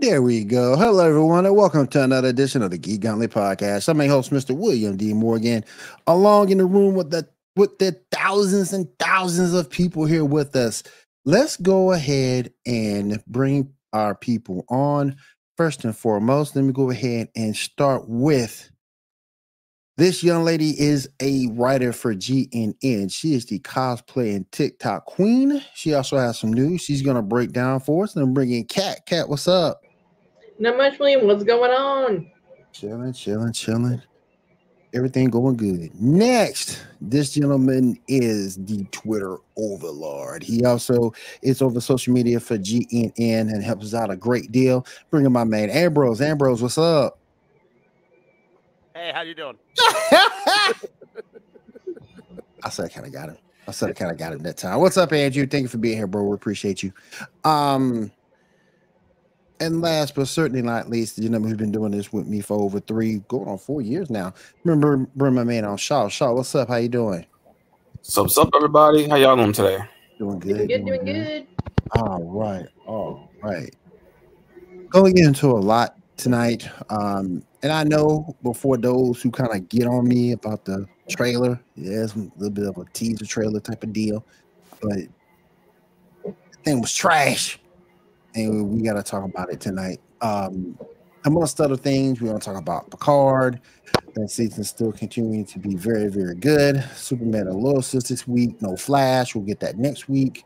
There we go. Hello, everyone, and welcome to another edition of the Geek Gauntlet Podcast. I'm your host, Mr. William D. Morgan, along in the room with the with the thousands and thousands of people here with us. Let's go ahead and bring our people on. First and foremost, let me go ahead and start with this young lady is a writer for GNN. She is the cosplay and TikTok queen. She also has some news she's going to break down for us. And I'm bringing Kat. Kat, what's up? Not much, William. What's going on? Chilling, chilling, chilling. Everything going good. Next, this gentleman is the Twitter overlord. He also is over social media for GNN and helps us out a great deal. Bringing my man Ambrose. Ambrose, what's up? Hey, how you doing? I said I kind of got him. I said I kind of got him that time. What's up, Andrew? Thank you for being here, bro. We appreciate you. Um, and last but certainly not least, the gentleman who's been doing this with me for over three, going on four years now. Remember, bring my man on Shaw. Shaw, what's up? How you doing? So what's up, everybody? How y'all doing today? Doing Doing good. good, doing good. All right. All right. Going into a lot tonight. Um, and I know before those who kind of get on me about the trailer, yeah, it's a little bit of a teaser trailer type of deal, but the thing was trash. And we got to talk about it tonight. Um, amongst other things, we're going to talk about Picard. That season's still continuing to be very, very good. Superman and Lois is this week. No Flash. We'll get that next week.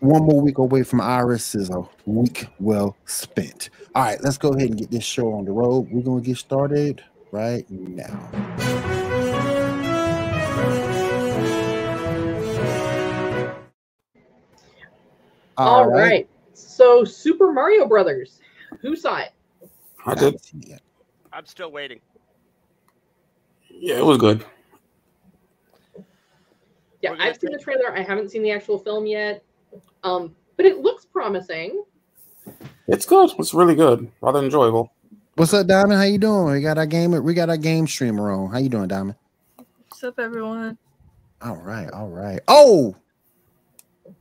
One more week away from Iris is a week well spent. All right, let's go ahead and get this show on the road. We're going to get started right now. All right. So, Super Mario Brothers. Who saw it? I did. I'm still waiting. Yeah, it was good. Yeah, I've seen the trailer. I haven't seen the actual film yet. Um, but it looks promising. It's good. It's really good. Rather enjoyable. What's up, Diamond? How you doing? We got our game. We got our game streamer on. How you doing, Diamond? What's up, everyone? All right, all right. Oh,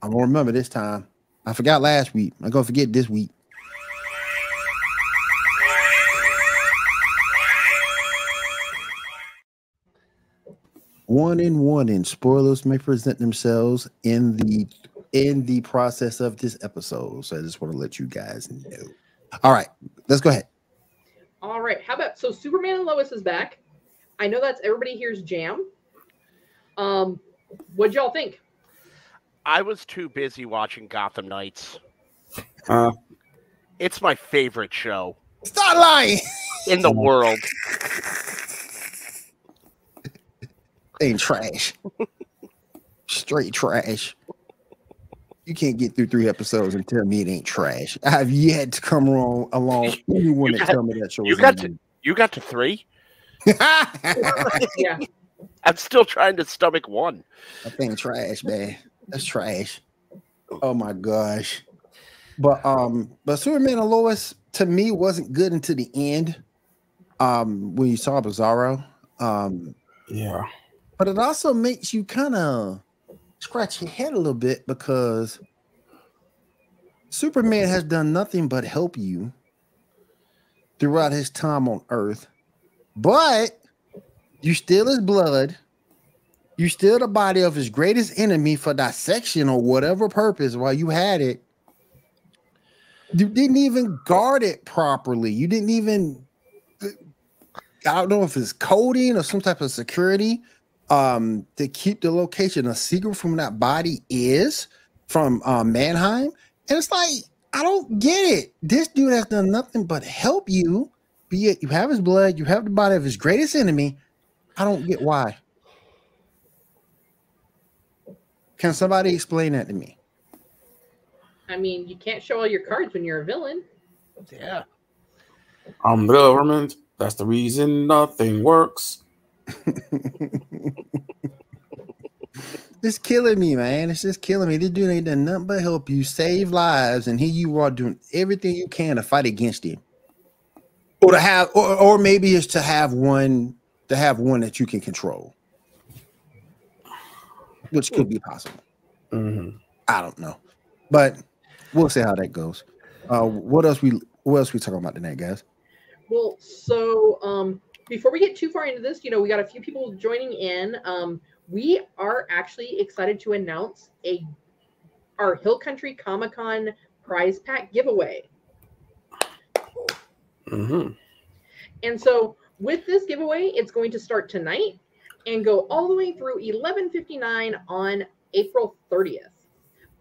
I'm gonna remember this time. I forgot last week. I'm gonna forget this week. One in one, and spoilers may present themselves in the in the process of this episode. So I just want to let you guys know. All right, let's go ahead. All right. How about so Superman and Lois is back? I know that's everybody here's jam. Um, what'd y'all think? I was too busy watching Gotham Knights. Uh, It's my favorite show Stop lying. in the world. Ain't trash. Straight trash. You can't get through three episodes and tell me it ain't trash. I've yet to come wrong along anyone You that got- tell me that show you is got any You got to three. Yeah. I'm still trying to stomach one. that thing trash, man. That's trash. Oh my gosh. But um, but Superman and Lois to me wasn't good until the end. Um, when you saw Bizarro. Um, yeah. but it also makes you kind of scratch your head a little bit because Superman has done nothing but help you throughout his time on Earth, but you steal his blood, you steal the body of his greatest enemy for dissection or whatever purpose while you had it. You didn't even guard it properly. You didn't even I don't know if it's coding or some type of security um to keep the location a secret from that body is from um Mannheim. And it's like, I don't get it. This dude has done nothing but help you. Be it you have his blood, you have the body of his greatest enemy. I don't get why. Can somebody explain that to me? I mean, you can't show all your cards when you're a villain. Yeah. I'm the government. That's the reason nothing works. It's killing me, man. It's just killing me. This dude ain't done nothing but help you save lives, and here you are doing everything you can to fight against him, or to have, or, or maybe it's to have one to have one that you can control, which could be possible. Mhm. I don't know, but we'll see how that goes. Uh, what else we what else we talking about tonight, guys? Well, so um, before we get too far into this, you know, we got a few people joining in. Um, we are actually excited to announce a our Hill Country Comic Con prize pack giveaway. Mhm. And so with this giveaway, it's going to start tonight and go all the way through 11:59 on April 30th.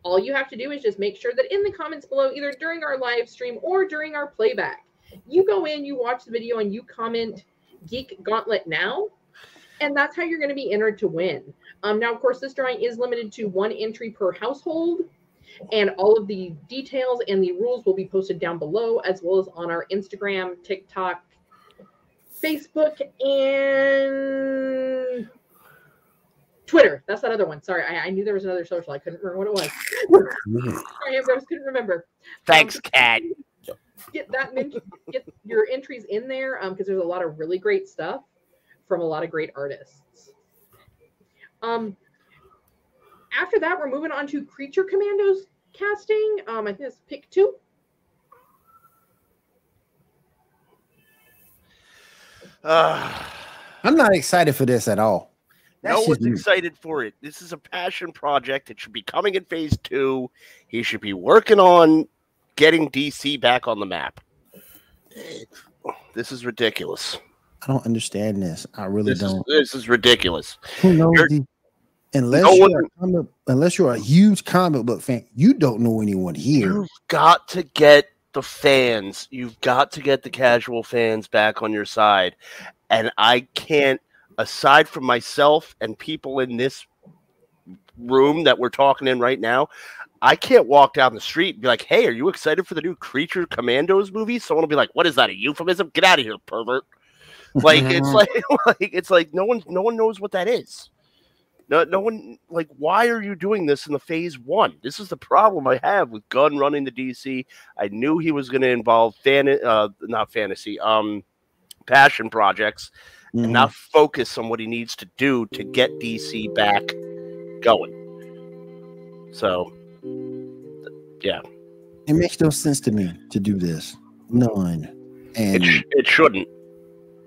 All you have to do is just make sure that in the comments below, either during our live stream or during our playback, you go in, you watch the video, and you comment Geek Gauntlet now, and that's how you're going to be entered to win. Um, now, of course, this drawing is limited to one entry per household, and all of the details and the rules will be posted down below, as well as on our Instagram, TikTok, Facebook, and Twitter. That's that other one. Sorry, I, I knew there was another social. I couldn't remember what it was. Sorry, Ambrose, couldn't remember. Thanks, Kat. Get that get your entries in there um because there's a lot of really great stuff from a lot of great artists. Um, after that, we're moving on to Creature Commandos casting. Um, I think it's pick two. Uh, I'm not excited for this at all. no That's one's me. excited for it. This is a passion project. It should be coming in phase two. He should be working on getting DC back on the map. This is ridiculous. I don't understand this. I really This don't. this is ridiculous. Who knows? You're- unless No you're one- comic, unless you're a huge comic book fan, you don't know anyone here. You've got to get the fans. You've got to get the casual fans back on your side. And I can't, aside from myself and people in this room that we're talking in right now, I can't walk down the street and be like, hey, are you excited for the new Creature Commandos movie? Someone will be like, what is that, a euphemism? Get out of here, pervert. Like it's mm-hmm. like like it's like no one no one knows what that is. No, no one like why are you doing this in the phase one? This is the problem I have with Gunn running the DC. I knew he was going to involve fan uh not fantasy um passion projects Mhm. and not focus on what he needs to do to get DC back going. So yeah, It makes no sense to me to do this. None. it And sh- it shouldn't.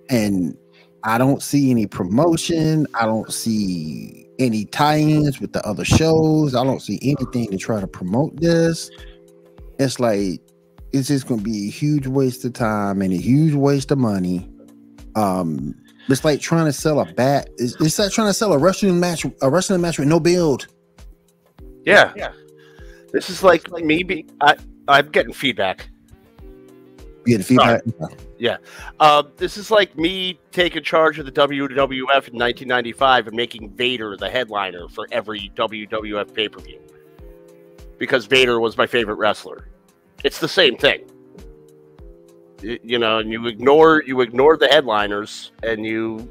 and I don't see any promotion. I don't see any tie-ins with the other shows. I don't see anything to try to promote this. It's like it's just going to be a huge waste of time and a huge waste of money. Um, it's like trying to sell a bat. It's, it's like trying to sell a wrestling match, a wrestling match with no build. Yeah. Yeah. This is like maybe I I'm getting feedback. You get the feedback. Uh, this is like me taking charge of the WWF in 1995 and making Vader the headliner for every WWF pay per view because Vader was my favorite wrestler. It's the same thing, Y- you know. And you ignore you ignore the headliners, and you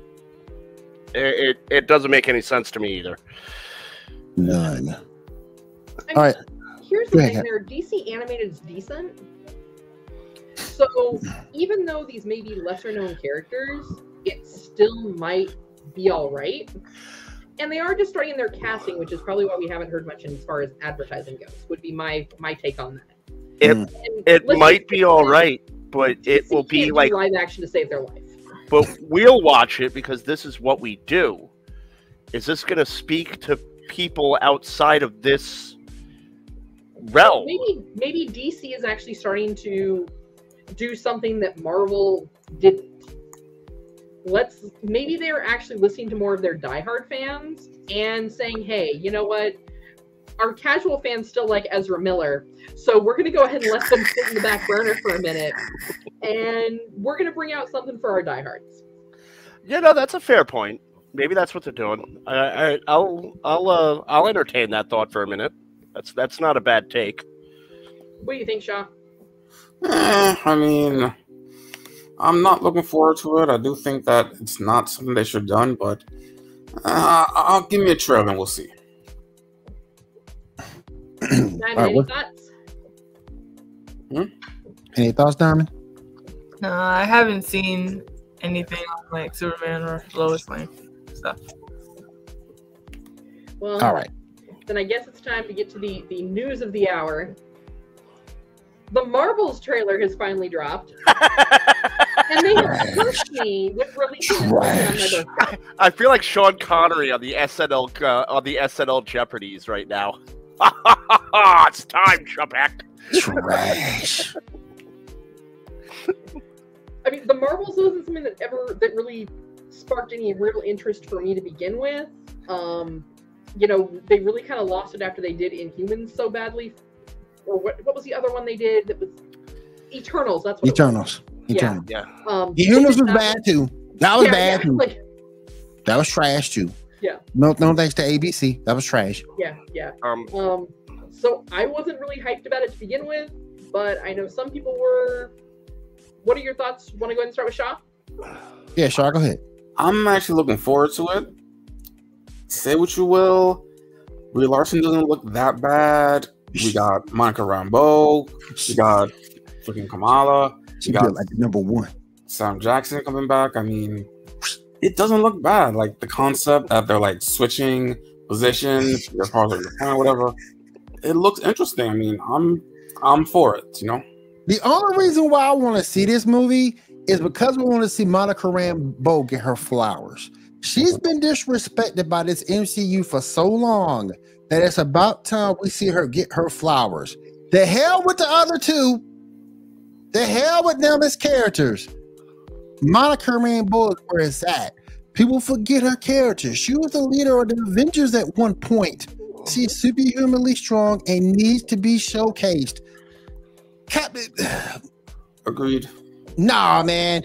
it it, it doesn't make any sense to me either. None. I mean, All right. Here's the thing: there, DC animated is decent. So even though these may be lesser known characters, it still might be all right. And they are just starting their casting, which is probably why we haven't heard much as far as advertising goes. Would be my my take on that. It Mm. And it might be say all that right, but it will be like live action to save their life. but we'll watch it because this is what we do. Is this going to speak to people outside of this realm? Maybe maybe DC is actually starting to do something that Marvel didn't. Let's maybe they're actually listening to more of their diehard fans and saying, "Hey, you know what? Our casual fans still like Ezra Miller, so we're going to go ahead and let them sit in the back burner for a minute, and we're going to bring out something for our diehards." Yeah, no, that's a fair point. Maybe that's what they're doing. I, I, I'll, I'll, uh, I'll entertain that thought for a minute. That's that's not a bad take. What do you think, Shaw? Eh, I mean, I'm not looking forward to it. I do think that it's not something they should have done, but uh, I'll give me a trailer and we'll see. Diamond, All right, any what- thoughts? Any thoughts, Diamond? No, I haven't seen anything on like Superman or Lois Lane stuff. Well, All right. then I guess it's time to get to the the news of the hour. The Marvels trailer has finally dropped, and they have pushed me with releasing this movie on my Trash. birthday. I feel like Sean Connery on the SNL uh, on the SNL Jeopardies right now. it's time, Trebek. Trash. I mean, the Marvels wasn't something that ever that really sparked any real interest for me to begin with. Um, you know, they really kind of lost it after they did Inhumans so badly. Or what? What was the other one they did? That was Eternals. That's what. it was. Eternals. Yeah. Eternals. Yeah. Um, The Humans they was did not- bad too. That was yeah, bad yeah, too. Like, That was trash too. Yeah. No, no thanks to ABC. That was trash. yeah, yeah. Um, Um, so I wasn't really hyped about it to begin with, but I know some people were. What are your thoughts? Want to go ahead and start with Shaw? Yeah, Shaw, Go ahead. I'm actually looking forward to it. Say what you will, Brie Larson doesn't look that bad. We got Monica Rambeau. We got freaking Kamala. She got like number one. Sam Jackson coming back. I mean, it doesn't look bad. Like the concept that they're like switching positions, their parts of the whatever. It looks interesting. I mean, I'm I'm for it. You know. The only reason why I want to see this movie is because we want to see Monica Rambeau get her flowers. She's been disrespected by this MCU for so long that it's about time we see her get her flowers. The hell with the other two. The hell with them as characters. Monica Rambeau is where it's at. People forget her character. She was the leader of the Avengers at one point. She's superhumanly strong and needs to be showcased. Captain, Agreed. nah, man.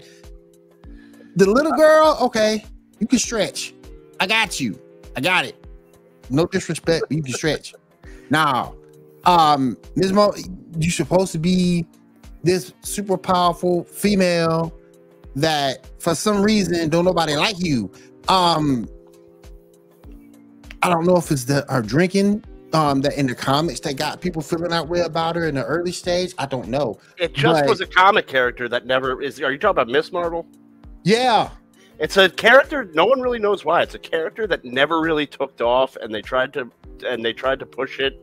The little girl, okay, you can stretch. I got you. I got it. No disrespect, but you can stretch. Now, um, Ms. Mo, you're supposed to be this super powerful female that for some reason don't nobody like you. Um, I don't know if it's the her drinking um that in the comics that got people feeling that way about her in the early stage. I don't know. it just But- was a comic character that never is. Are you talking about Miss Marvel? Yeah, It's a character no one really knows why. It's a character that never really took off, and they tried to and they tried to push it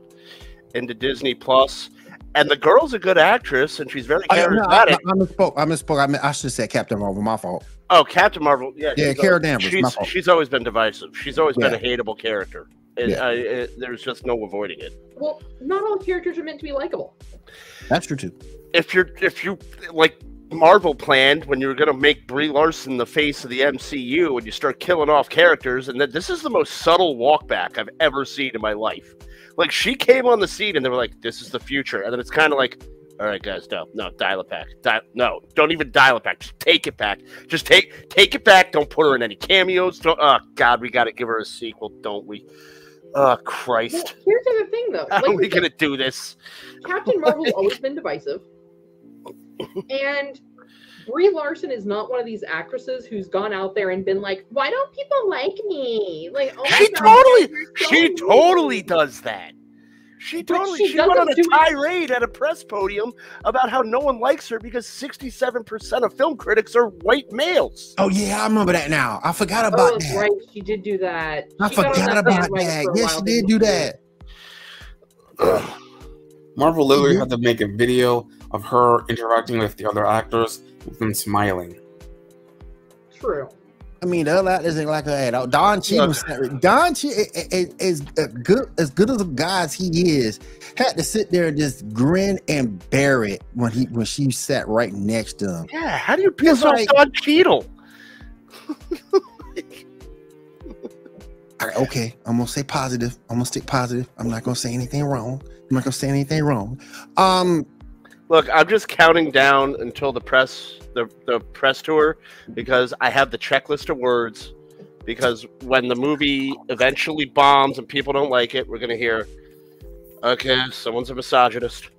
into Disney Plus. And the girl's a good actress, and she's very oh, I, no, I, charismatic. I misspoke. I misspoke. I, meant, I should have said Captain Marvel. My fault. oh, Captain Marvel, yeah, Yeah, she's Carol al- Danvers, my She's fault. she's always been divisive. She's always been a hateable character. It, Yeah. I, it, there's just no avoiding it. Well, not all characters are meant to be likable. That's true too. if you're if you like Marvel planned when you were gonna make Brie Larson the face of the MCU and you start killing off characters, and that this is the most subtle walkback I've ever seen in my life. Like she came on the scene and they were like, "This is the future," and then it's kind of like, "All right, guys, no, no, dial it back. Dial, no, don't even dial it back. Just take it back. Just take take it back. Don't put her in any cameos. Don't. Oh God, we got to give her a sequel, don't we? Oh Well, Christ, here's the thing, though. how Like are we gonna do this? Captain Marvel's always been divisive, and Brie Larson is not one of these actresses who's gone out there and been like, "Why don't people like me?" Like, oh She God, totally- you're so She mean. totally does that. She But totally she she, went on a doesn't it- tirade at a press podium about how no one likes her because 67% of film critics are white males. Oh yeah, I remember that now. I forgot Oh, about that's that. right. She did do that. I She forgot that about that. Yes, while, she did do that. Marvel literally Mhm. had to make a video of her interacting with the other actors with them smiling. True. I mean, the other actors ain't like her at all. Don Cheadle, was- Don Cheadle is, is as good as good as a guy as he is. Had to sit there and just grin and bear it when he when she sat right next to him. Yeah, how do you piss It's off like- Don Cheadle? I, okay, I'm gonna say positive. I'm gonna stick positive. I'm not gonna say anything wrong. I'm not gonna say anything wrong. Um, Look, I'm just counting down until the press the, the press tour because I have the checklist of words because when the movie eventually bombs and people don't like it, we're gonna hear okay, someone's a misogynist.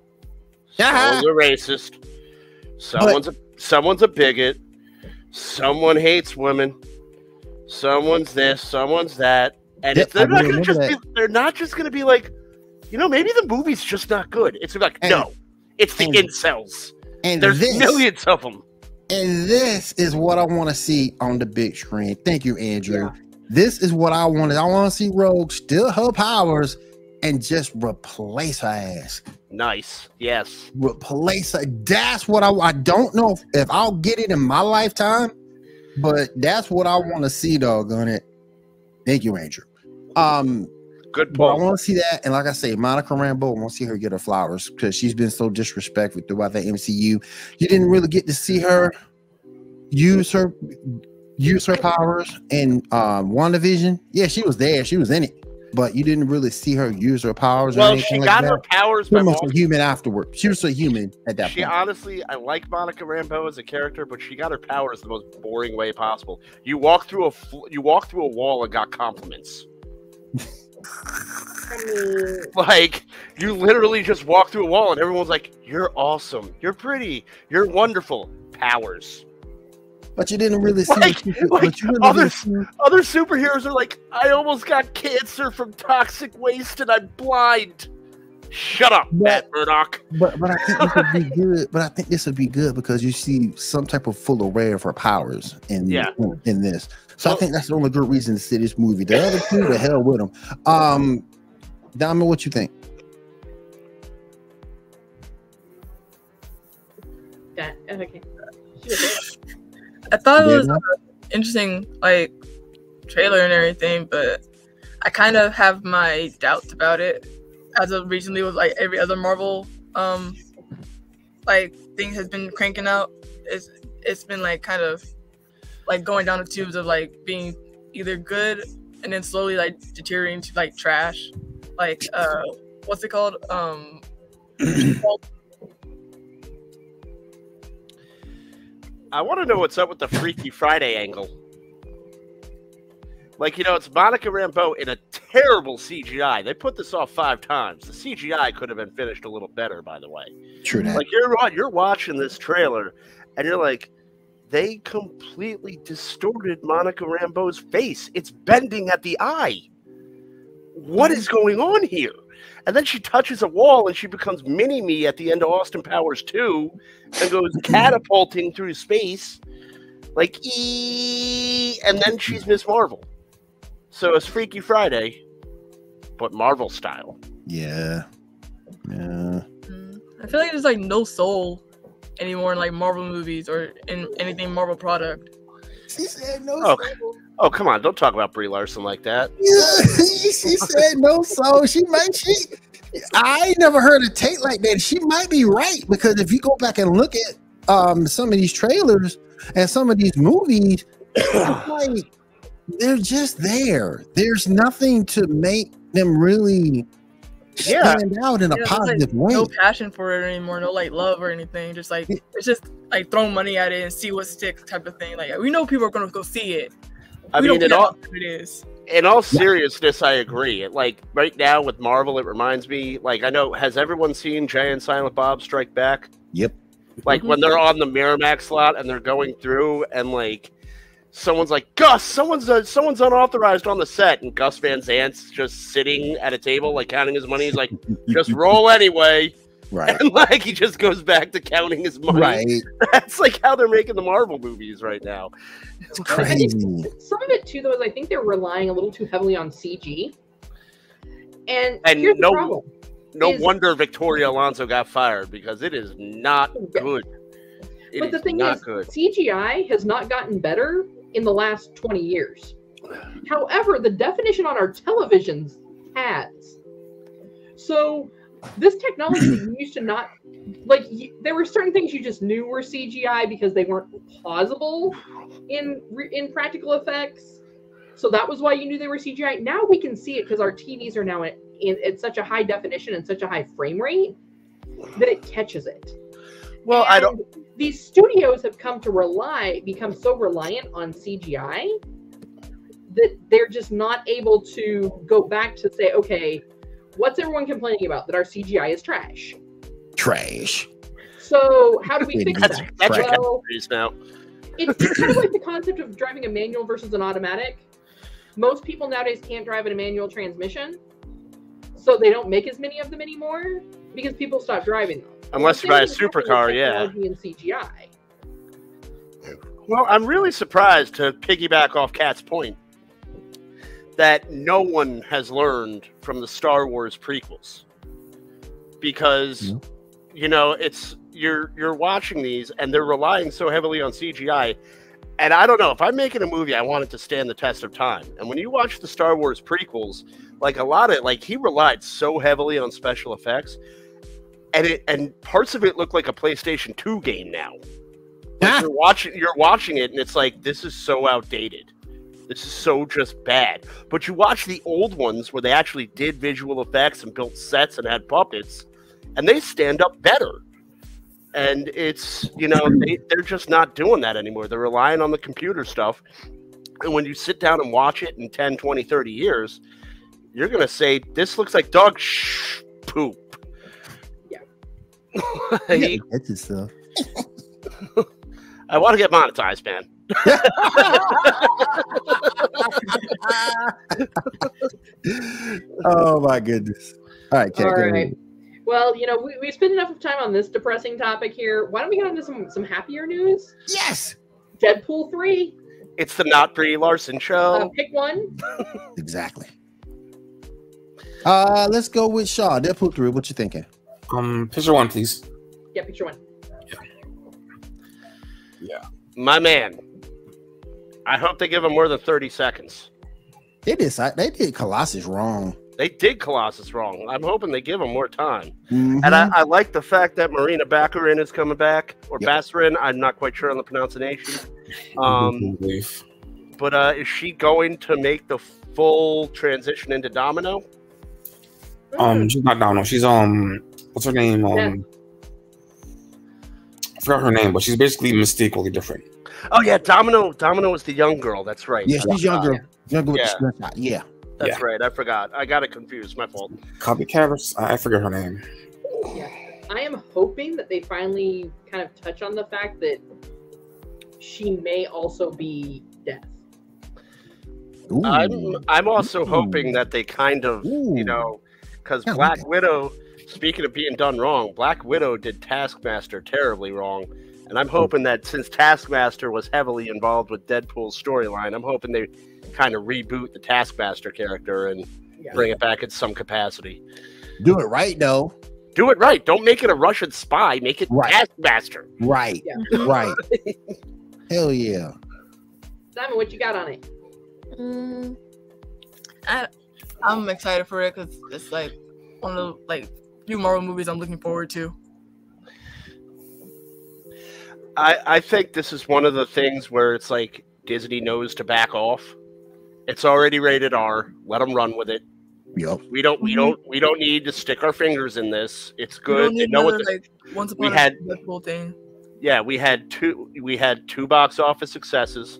Someone's a racist. Someone's a someone's a bigot. Someone hates women. Someone's this. Someone's that. And Yeah, it's, they're I not gonna just that. be, they're not just gonna be like, you know, maybe the movie's just not good. It's like, And- no, it's the and incels. And There's this, millions of them. and this is what I want to see on the big screen. Thank you, Andrew. This is what I wanted. I want to see Rogue still her powers and just replace her ass. Nice. Yes. Replace her. That's what I. I don't know if, if I'll get it in my lifetime, but that's what I want to see. dog. On it. Thank you, Andrew. Um, Good But I want to see that, and like I say, Monica Rambeau, I want to see her get her flowers because she's been so disrespectful throughout the MCU. You didn't really get to see her use her use her powers in um WandaVision. Yeah, she was there, she was in it, but you didn't really see her use her powers. Well, she like got that. her powers She by was a human afterward. She was a human at that point. She point. honestly, I like Monica Rambeau as a character, but she got her powers the most boring way possible. You walk through a you walk through a wall and got compliments. I mean, Like you literally just walk through a wall and everyone's like, "You're awesome. You're pretty. You're wonderful." Powers. But you didn't really see. Like- what you, like you really others- didn't see- Other superheroes are like, "I almost got cancer from toxic waste and I'm blind." Shut up, But- Matt Murdock. But but I think this would be good. But I think this would be good because you see some type of full array of her powers in Yeah. in, in this. So I think that's the only good reason to see this movie. The other two, the hell with them. Um, Diamond, what you think? that, okay. She was there. I thought it was no? interesting like trailer and everything, but I kind of have my doubts about it. As of recently, with like every other Marvel um like thing has been cranking out, it's it's been like kind of like going down the tubes of like being either good and then slowly like deteriorating to like trash. Like uh what's it called? Um I want to know what's up with the Freaky Friday angle. Like, you know, it's Monica Rambeau in a terrible CGI. They put this off five times. The CGI could have been finished a little better, by the way. True that. Like, you're you're watching this trailer, and you're like, they completely distorted Monica Rambeau's face. It's bending at the eye. What is going on here? And then she touches a wall and she becomes mini me at the end of Austin Powers 2 and goes catapulting through space like ee and then she's Miss Marvel. So it's Freaky Friday, but Marvel style. yeah, yeah. Mm, I feel like there's like no soul anymore in like Marvel movies or in anything Marvel product. She said no. Oh. soul. Oh come on, don't talk about Brie Larson like that. Yeah, she said no soul. She might. She. I never heard a take like that. She might be right because if you go back and look at um some of these trailers and some of these movies, like they're just there. There's nothing to make them really Yeah. stand out in a Yeah, there's, like, positive way. No passion for it anymore. No like love or anything. Just like it's just like throw money at it and see what sticks type of thing. Like we know people are gonna go see it. I we mean, in all it is. in all seriousness, I agree. Like right now with Marvel, it reminds me. Like I know, has everyone seen Jay and Silent Bob Strike Back? Yep. Like when mm-hmm. they're on the Miramax lot and they're going through, and like someone's like, "Gus, someone's uh, someone's unauthorized on the set," and Gus Van Sant's just sitting at a table, like counting his money. He's like, "Just roll anyway," Right. and like he just goes back to counting his money. Right. That's like how they're making the Marvel movies right now. It's crazy. Some of it too, though, is I think they're relying a little too heavily on CG. And, And here's no- the problem. No Is- wonder Victoria Alonso got fired because it is not good. It but the is thing not is, good. CGI has not gotten better in the last 20 years. However, the definition on our televisions has. So, this technology used to not like. there were certain things you just knew were CGI because they weren't plausible in in practical effects. So that was why you knew they were CGI. Now we can see it because our TVs are now at, in at such a high definition and such a high frame rate that it catches it. Well, I don't. These studios have come to rely, become so reliant on CGI that they're just not able to go back to say, okay, what's everyone complaining about? That our CGI is trash. trash. So how do we fix That's, that? that's Well, catchphrase now. it's, it's kind of like the concept of driving a manual versus an automatic. Most people nowadays can't drive in a manual transmission, so they don't make as many of them anymore because people stop driving them. Unless you buy a supercar, yeah. And CGI. Well, I'm really surprised to piggyback off Kat's point that no one has learned from the Star Wars prequels because No. you know it's you're you're watching these and they're relying so heavily on CGI and I don't know if I'm making a movie I want it to stand the test of time and when you watch the Star Wars prequels like a lot of like he relied so heavily on special effects and it and parts of it look like a PlayStation 2 game now. Like you're watching you're watching it and it's like this is so outdated. This is so just bad. But you watch the old ones where they actually did visual effects and built sets and had puppets and they stand up better. And it's you know they, they're just not doing that anymore. They're relying on the computer stuff. And when you sit down and watch it in 10 20 30 years you're going to say this looks like dog sh- poop. Yeah, that's his stuff. i want to get monetized man oh my goodness. All right, Kat, All go right. ahead. Well, you know, we, we spent enough of time on this depressing topic here. Why don't we get on to some, some happier news? Yes. Deadpool 3, it's the not Brie Larson uh, show pick one. Exactly. Uh let's go with Shaw. Deadpool 3. What you thinking? Um, picture one, please. Yeah, picture one. Yeah. Yeah. My man. I hope they give him more than 30 seconds. They did they did Colossus wrong. They did Colossus wrong. I'm hoping they give him more time. Mhm. And I, I like the fact that Marina Baccarin is coming back, or Yep. Bassarin. I'm not quite sure on the pronunciation. Um, but uh, is she going to make the full transition into Domino? Um, she's not Domino. She's um, what's her name? Um, I forgot her name, but she's basically mystiquely different. Oh yeah, Domino. Domino is the young girl. That's right. yeah, she's younger. Younger with Yeah. the screenshot. Yeah. That's Yeah. right. I forgot. I got it confused. My fault. Copycat. or- I I forget her name. Yeah. I am hoping that they finally kind of touch on the fact that she may also be death. Ooh. I'm I'm also Ooh. hoping that they kind of Ooh. you know because Yeah, Black okay. Widow. Speaking of being done wrong, Black Widow did Taskmaster terribly wrong, and I'm hoping that since Taskmaster was heavily involved with Deadpool's storyline, I'm hoping they kind of reboot the Taskmaster character and Yeah. bring it back in some capacity. Do it right though. Do it right. Don't make it a Russian spy. Make it Right. Taskmaster. Right. Yeah. Right. Hell yeah. Simon, what you got on it? Mm, I, I'm excited for it because it's like one of the like few Marvel movies I'm looking forward to. I, I think this is one of the things where it's like Disney knows to back off. It's already rated R. Let them run with it. Yup. We don't we Mhm. don't we don't need to stick our fingers in this. It's We don't good. They need know what another, the, like once we upon a had- Deadpool thing. yeah, we had two we had two box office successes.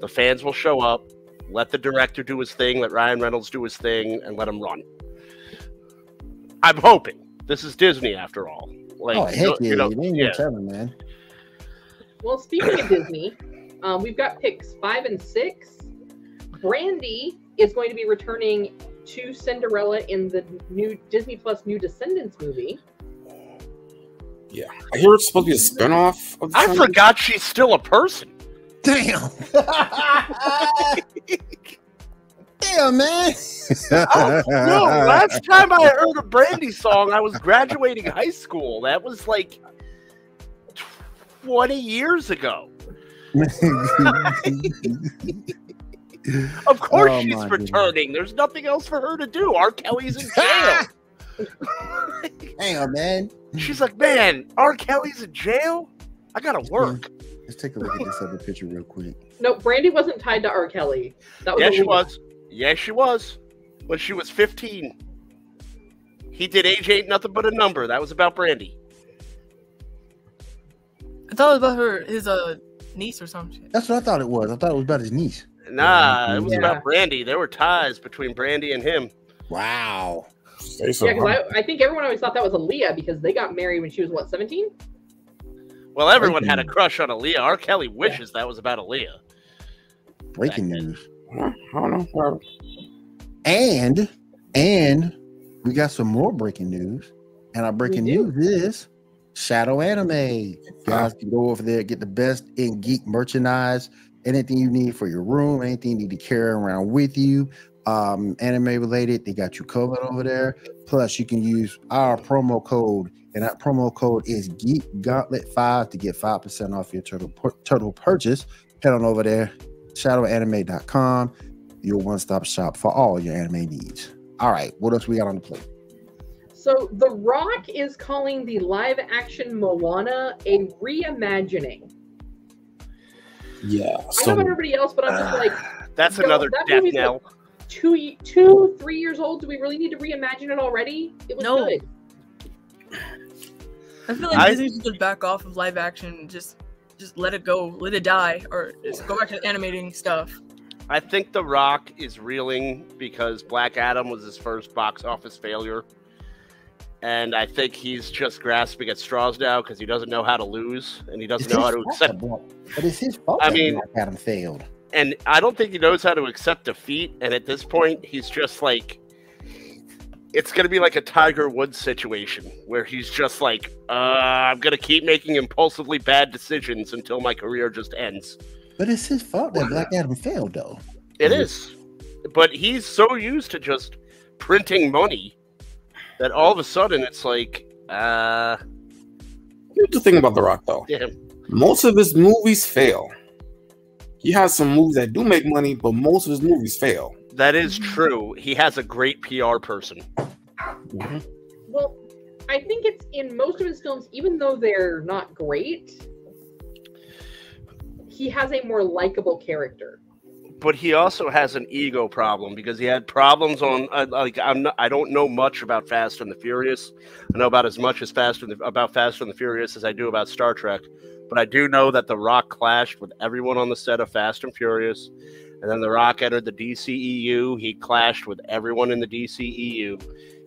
The fans will show up. Let the director do his thing, let Ryan Reynolds do his thing, and let him run. I'm hoping. This is Disney after all. Like oh you heck know- you know, you ain't yeah. gonna tell him, man. Well, speaking of Disney, um, we've got picks five and six. Brandy is going to be returning to Cinderella in the new Disney Plus New Descendants movie. Yeah, I hear it's supposed to be a spinoff of. I forgot she's still a person. Damn. Damn, man. Oh, no, last time I heard a Brandy song, I was graduating high school. That was like 20 years ago. Of course Oh, she's my returning. There's nothing else for her to do. R. Kelly's in jail. Damn, man. she's like, man, R. Kelly's in jail? I gotta work. Let's take a look at this other picture real quick. No, Brandy wasn't tied to R. Kelly. That was Yeah, she was. Yeah, she was. When she was 15. He did Age Ain't Nothing But a Number. That was about Brandy. I thought it was about her his uh niece or something. That's what I thought it was. I thought it was about his niece. Nah, it was Yeah. about Brandy. There were ties between Brandy and him. Wow. Say. Yeah, because I, I think everyone always thought that was Aaliyah because they got married when she was what, 17? Well, everyone had a crush on Aaliyah. R. Kelly wishes that was about Aaliyah. Breaking news. I don't know. And and we got some more breaking news. And our breaking news is Shadow Anime. Guys can go over there, get the best in geek merchandise, anything you need for your room, anything you need to carry around with you. Um, anime related, they got you covered over there. Plus, you can use our promo code, and that promo code is Geek Gauntlet 5 to get 5% off your total, total purchase. Head on over there, shadowanime.com, your one-stop shop for all your anime needs. All right, what else we got on the plate? So The Rock is calling the live action Moana a reimagining. yeah. I know about everybody else, but I'm just like, That's No, another that death movie's like- knell. two, three years old. Do we really need to reimagine it already? It was No. good. I feel like I- Disney should just back off of live action. Just, just let it go, let it die, or just go back to animating stuff. I think The Rock is reeling because Black Adam was his first box office failure. And I think he's just grasping at straws now because he doesn't know how to lose and he doesn't It's know how to accept. that But it's his fault I mean- Black Adam failed. And I don't think he knows how to accept defeat. And at this point, he's just like, it's going to be like a Tiger Woods situation where he's just like, uh, I'm going to keep making impulsively bad decisions until my career just ends. But it's his fault that Black Adam failed, though. It is. But he's so used to just printing money that all of a sudden it's like, uh, here's the thing about The Rock, though. damn. Most of his movies fail. He has some movies that do make money, but most of his movies fail. That is true. He has a great PR person. Well, I think it's in most of his films, even though they're not great, he has a more likable character. But he also has an ego problem because he had problems on uh, like I'm not, I don't know much about Fast and the Furious. I know about as much as Fast and the, about Fast and the Furious as I do about Star Trek. But I do know that The Rock clashed with everyone on the set of Fast and Furious, and then The Rock entered the DCEU. He clashed with everyone in the DCEU.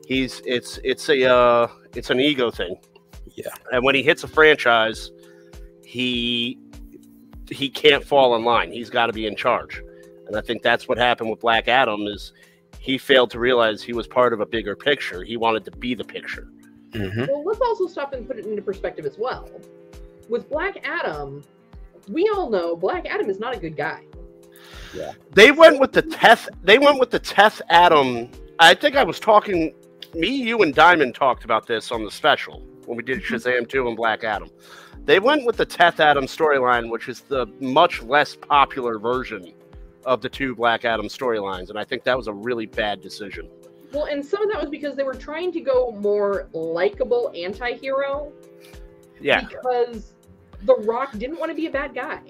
He's it's it's a uh, it's an ego thing. Yeah. And when he hits a franchise, he he can't fall in line. He's got to be in charge. And I think that's what happened with Black Adam is he failed to realize he was part of a bigger picture. He wanted to be the picture. Mhm. Well, let's also stop and put it into perspective as well. With Black Adam, we all know Black Adam is not a good guy. They went with the Teth. They went with the Teth Adam. I think I was talking. Me, you, and Diamond talked about this on the special when we did mm-hmm. Shazam two and Black Adam. They went with the Teth Adam storyline, which is the much less popular version of the two Black Adam storylines, and I think that was a really bad decision. Well, and some of that was because they were trying to go more likable anti-hero Yeah, because The Rock didn't want to be a bad guy.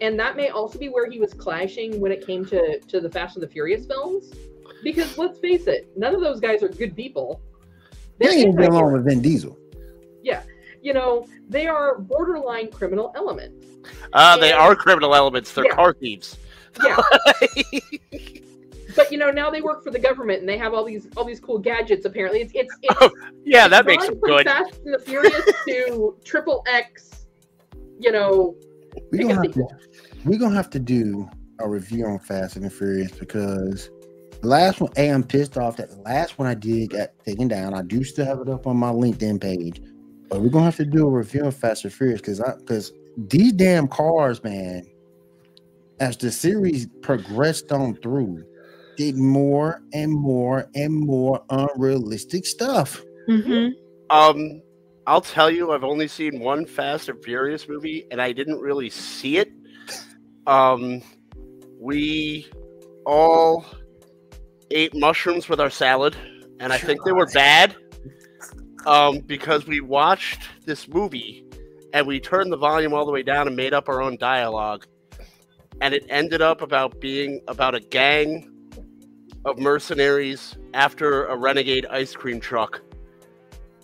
And that may also be where he was clashing when it came to, to the Fast and the Furious films. Because let's face it, none of those guys are good people. They They're ain't even get along with Vin Diesel. Yeah, you know, they are borderline criminal elements. uh, they are criminal elements. They're Yeah. car thieves. Yeah. But you know, now they work for the government and they have all these all these cool gadgets. Apparently, it's it's, it's Oh, yeah, that makes gone them from good. Fast and the Furious to Triple X. You know, We're gonna have to we're gonna have to do a review on Fast and the Furious because the last one, hey, I'm pissed off that the last one I did got taken down. I do still have it up on my LinkedIn page, but we're gonna have to do a review of Fast and Furious because I because these damn cars, man, as the series progressed on through, did more and more and more unrealistic stuff. Mm-hmm. Um, I'll tell you, I've only seen one Fast and Furious movie, and I didn't really see it. Um, we all ate mushrooms with our salad, and I think they were bad. Um, because we watched this movie, and we turned the volume all the way down and made up our own dialogue, and it ended up about being about a gang of mercenaries after a renegade ice cream truck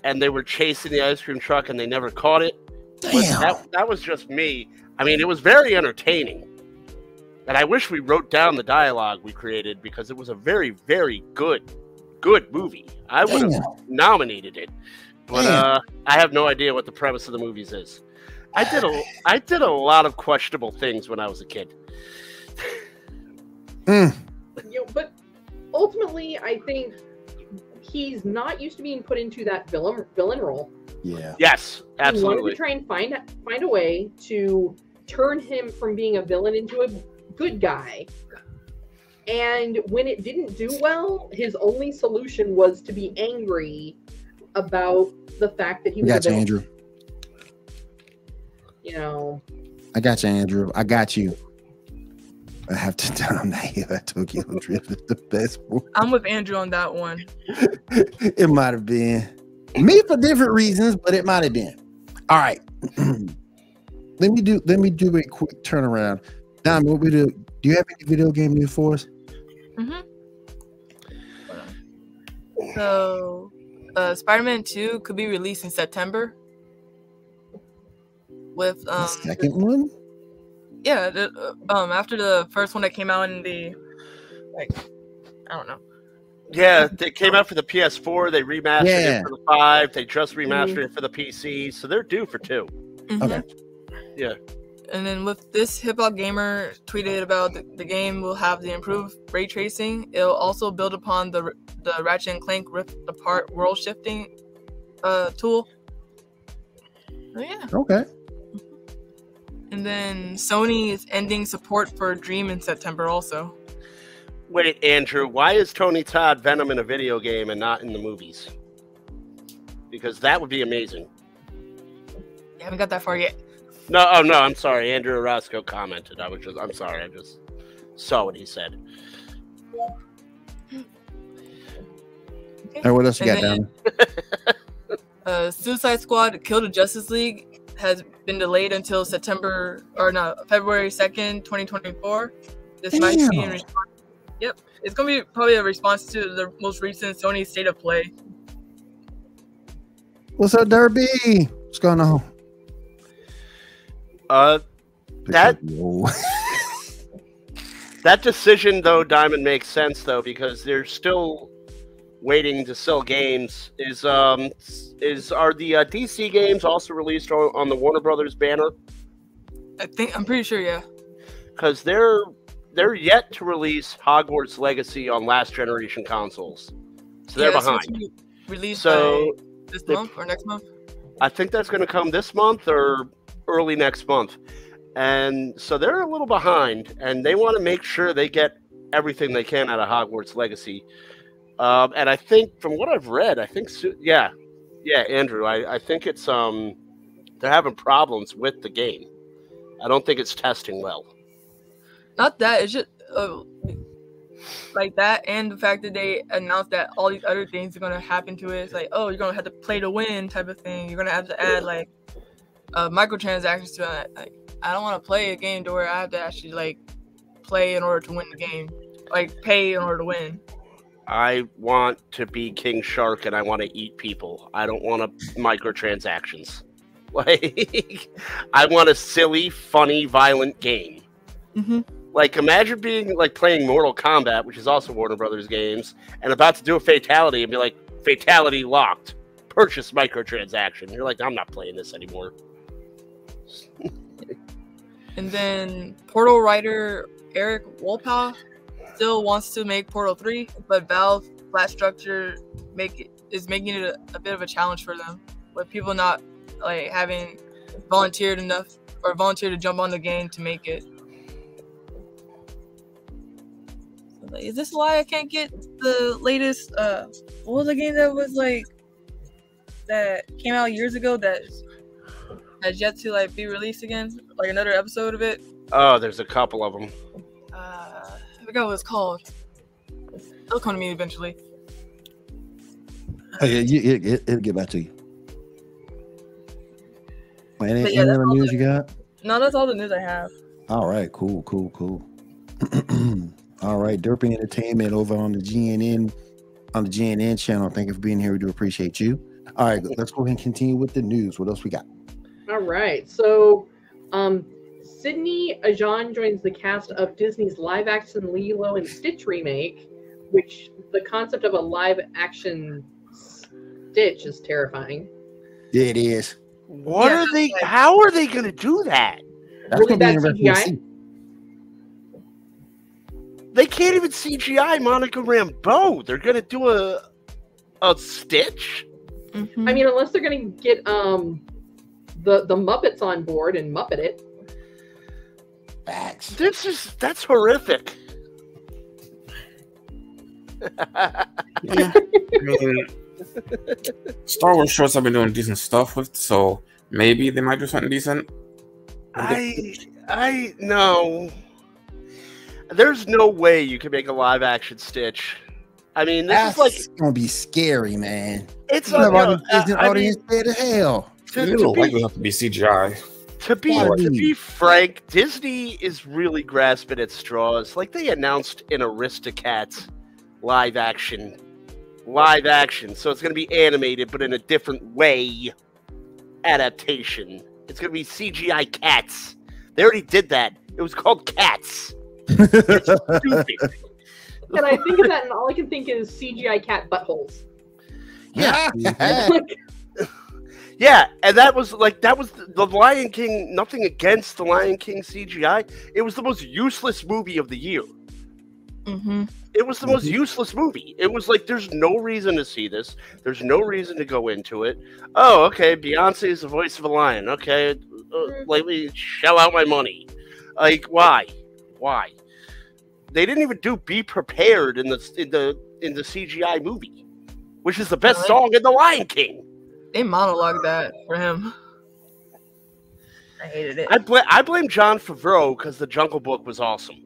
and they were chasing the ice cream truck and they never caught it. But Damn. that, that was just me. I mean, it was very entertaining. And I wish we wrote down the dialogue we created because it was a very, very good good movie. I would have nominated it, but uh, I have no idea what the premise of the movies is. I did a I did a lot of questionable things when I was a kid. Mm, You know, but ultimately, I think he's not used to being put into that villain villain role. yeah. Yes, absolutely. He wanted to try and find find a way to turn him from being a villain into a good guy. And when it didn't do well, his only solution was to be angry about the fact that he I was a got you. Andrew. You know, I got you, Andrew. I got you. I have to down that hill at Tokyo Drift is the best movie. I'm with Andrew on that one. it might have been me for different reasons, but it might have been. All right. let me do let me do a quick turnaround. Dom, what we do? Do you have any video game news for us? hmm So, uh, Spider-Man 2 could be released in September. With The um, second one? Yeah, the, uh, um, after the first one that came out in the like, I don't know. Yeah, they came out for the PS4. They remastered Yeah. it for the five. They just remastered it for the PC, so they're due for two. Mhm. Okay. Yeah. And then with this, Hip Hop Gamer tweeted about the, the game will have the improved ray tracing. It'll also build upon the the Ratchet and Clank Rift Apart world shifting uh, tool. Oh yeah. Okay. And then Sony is ending support for Dream in September also. Wait, Andrew, why is Tony Todd Venom in a video game and not in the movies? Because that would be amazing. You haven't got that far yet. No, oh no, I'm sorry. Andrew Orozco commented. I was just, I'm sorry. I just saw what he said. All right, what else you got And down? Uh, Suicide Squad Kill the Justice League has been delayed until September or no February second, twenty twenty four. This might be in response. Yep, it's gonna be probably a response to the most recent Sony State of Play. What's up, Derby? What's going on? Uh, That- that decision though, Diamond makes sense though because they're still waiting to sell games. Is um is are the uh, DC games also released on, on the Warner Brothers banner? I think I'm pretty sure. Yeah. Because they're they're yet to release Hogwarts Legacy on last generation consoles, so they're yeah, supposed behind. Released So this they- month or next month. I think that's going to come this month or early next month. And so they're a little behind, and they want to make sure they get everything they can out of Hogwarts Legacy. Um, and I think, from what I've read, I think, yeah, yeah, Andrew, I, I think it's um, they're having problems with the game. I don't think it's testing well. Not that it's just uh, like that, and the fact that they announced that all these other things are gonna happen to it. It's like, oh, you're gonna have to play to win type of thing. You're gonna have to add like uh, microtransactions to it. Like, I don't want to play a game to where I have to actually like play in order to win the game, like pay in order to win. I want to be King Shark and I want to eat people. I don't want to microtransactions. Like, I want a silly, funny, violent game. Mm-hmm. Like, imagine being like playing Mortal Kombat, which is also Warner Brothers games, and about to do a fatality and be like, fatality locked, purchase microtransaction. You're like, I'm not playing this anymore. And then Portal writer Eric Wolpaw still wants to make Portal 3, but Valve flat structure make it, is making it a, a bit of a challenge for them, with people not like having volunteered enough or volunteered to jump on the game to make it. Like, is this why I can't get the latest? Uh, what was the game that was like that came out years ago that has yet to like be released again? Like another episode of it. Oh, there's a couple of them. Uh, forgot what it's called. It'll come to me eventually. Oh, yeah, you, it, it, it'll get back to you. Well, Any, yeah, any other news the- you got? No, that's all the news I have. All right, cool, cool, cool. All right, Derpy Entertainment over on the GNN on the GNN channel. Thank you for being here. We do appreciate you. All right, let's go ahead and continue with the news. What else we got? All right. So, um, Sydney Agudong joins the cast of Disney's live action Lilo and Stitch remake, which the concept of a live action Stitch is terrifying. It is. What Yeah, are they? like- How are they going to do that? That's Really gonna be interesting CGI? They can't even CGI Monica Rambeau. They're going to do a a Stitch. Mhm. I mean, unless they're going to get um the the Muppets on board and Muppet it. Facts. This is that's horrific. Yeah. I mean, Star Wars shorts have been doing decent stuff with, so maybe they might do something decent. I I no. There's no way you can make a live action Stitch. I mean, this That's is like gonna be scary, man. it's You a, have all no, the uh, Disney I- I mean, audience scared to hell. to, It'll to likely be, have to be CGI. To be Gotta be. be frank, Disney is really grasping at straws. Like they announced an Aristocats live action, live action. So it's going to be animated, but in a different way. Adaptation. It's going to be CGI cats. They already did that. It was called Cats. And I think of that, and all I can think is CGI cat buttholes. Yeah. Like, Yeah, and that was like that was the, the Lion King. Nothing against the Lion King CGI. It was the most useless movie of the year. Mhm. It was the most useless movie. It was like there's no reason to see this. There's no reason to go into it. Oh, okay, Beyonce is the voice of a lion. Okay, uh, let me shell out my money. Like why? Why? They didn't even do "Be Prepared" in the in the in the CGI movie, which is the best song in the Lion King. They monologued that for him. I hated it. I blame I blame Jon Favreau because the Jungle Book was awesome,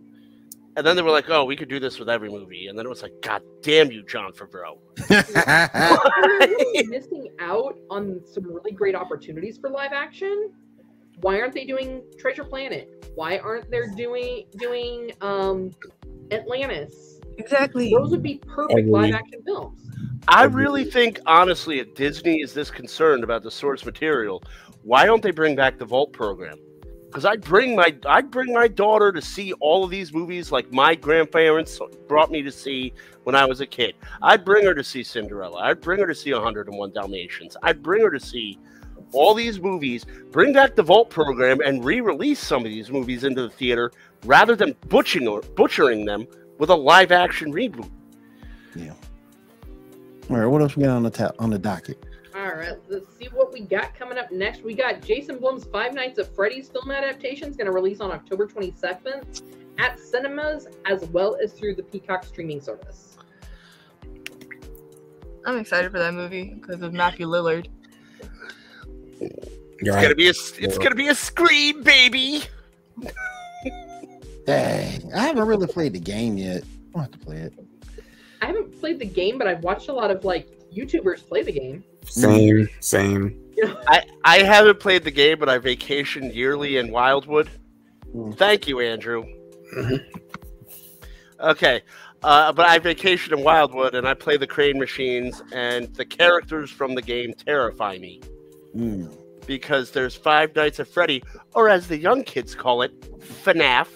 and then they were like, "Oh, we could do this with every movie," and then it was like, "God damn you, Jon Favreau!" they're really missing out on some really great opportunities for live action. Why aren't they doing Treasure Planet? Why aren't they doing doing um Atlantis? exactly. Those would be perfect live action films. I really think, honestly, if Disney is this concerned about the source material, why don't they bring back the Vault program? Because I bring my I bring my daughter to see all of these movies like my grandparents brought me to see when I was a kid. I'd bring her to see Cinderella. I'd bring her to see 101 Dalmatians. I'd bring her to see all these movies. Bring back the Vault program and re-release some of these movies into the theater rather than butchering or butchering them with a live action reboot. All right, what else we got on the top on the docket? All right, let's see what we got coming up next. We got Jason Blum's Five Nights at Freddy's film adaptation is going to release on October 27th at cinemas as well as through the Peacock streaming service. I'm excited for that movie because of Matthew Lillard. You're It's right. gonna be a it's gonna be a scream, baby. Dang, I haven't really played the game yet. I'll have to play it. I haven't played the game, but I've watched a lot of like YouTubers play the game. Same, same. I I haven't played the game, but I vacation yearly in Wildwood. Mm. Thank you, Andrew. Mhm. Okay, uh, but I vacation in Wildwood and I play the crane machines, and the characters from the game terrify me Mm. because there's Five Nights at Freddy, or as the young kids call it, FNAF,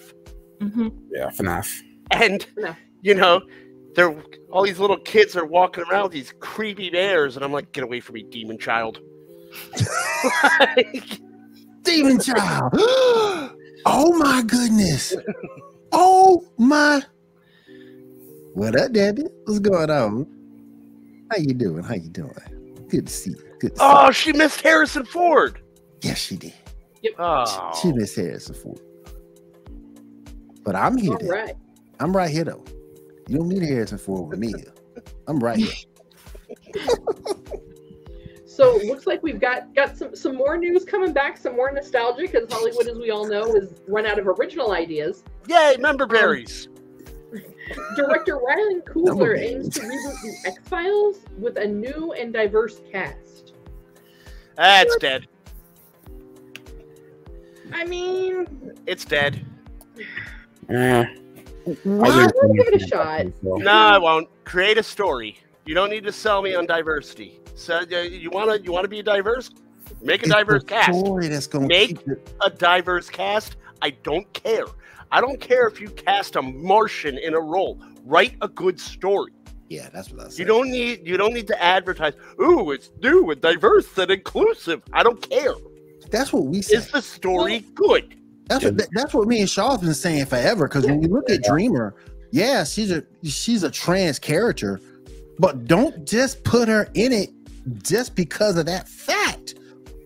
hmm Yeah, FNAF. and FNAF. you know. They're all these little kids are walking around with these creepy bears, and I'm like, "Get away from me, demon child!" Like, Demon Child. oh my goodness. Oh my. What up, Debbie? What's going on? How you doing? How you doing? Good to see you. Good to see Oh, she missed Harrison Ford. Yes, she did. Oh, She missed Harrison Ford. But I'm here. All Deb. right. I'm right here though. You don't need Harrison Ford with me. I'm right here. So looks like we've got got some some more news coming back, some more nostalgia because Hollywood, as we all know, has run out of original ideas. yay, member berries. Director Ryan Coogler aims to reboot the X Files with a new and diverse cast. That's dead. I mean, It's dead. Eh, What? I We'll give it a shot. So, No, I won't. Create a story. You don't need to sell me on diversity. So uh, you want to you want to be diverse? Make a It's diverse the cast. story that's gonna Make- keep it. A diverse cast. I don't care. I don't care if you cast a Martian in a role. Write a good story. Yeah, that's what I said. You don't need you don't need to advertise. Ooh, it's new and diverse and inclusive. I don't care. That's what we said. Is the story good? That's what that's what me and Shaw's been saying forever. Because when we look at Dreamer, yeah, she's a she's a trans character, but don't just put her in it just because of that fact.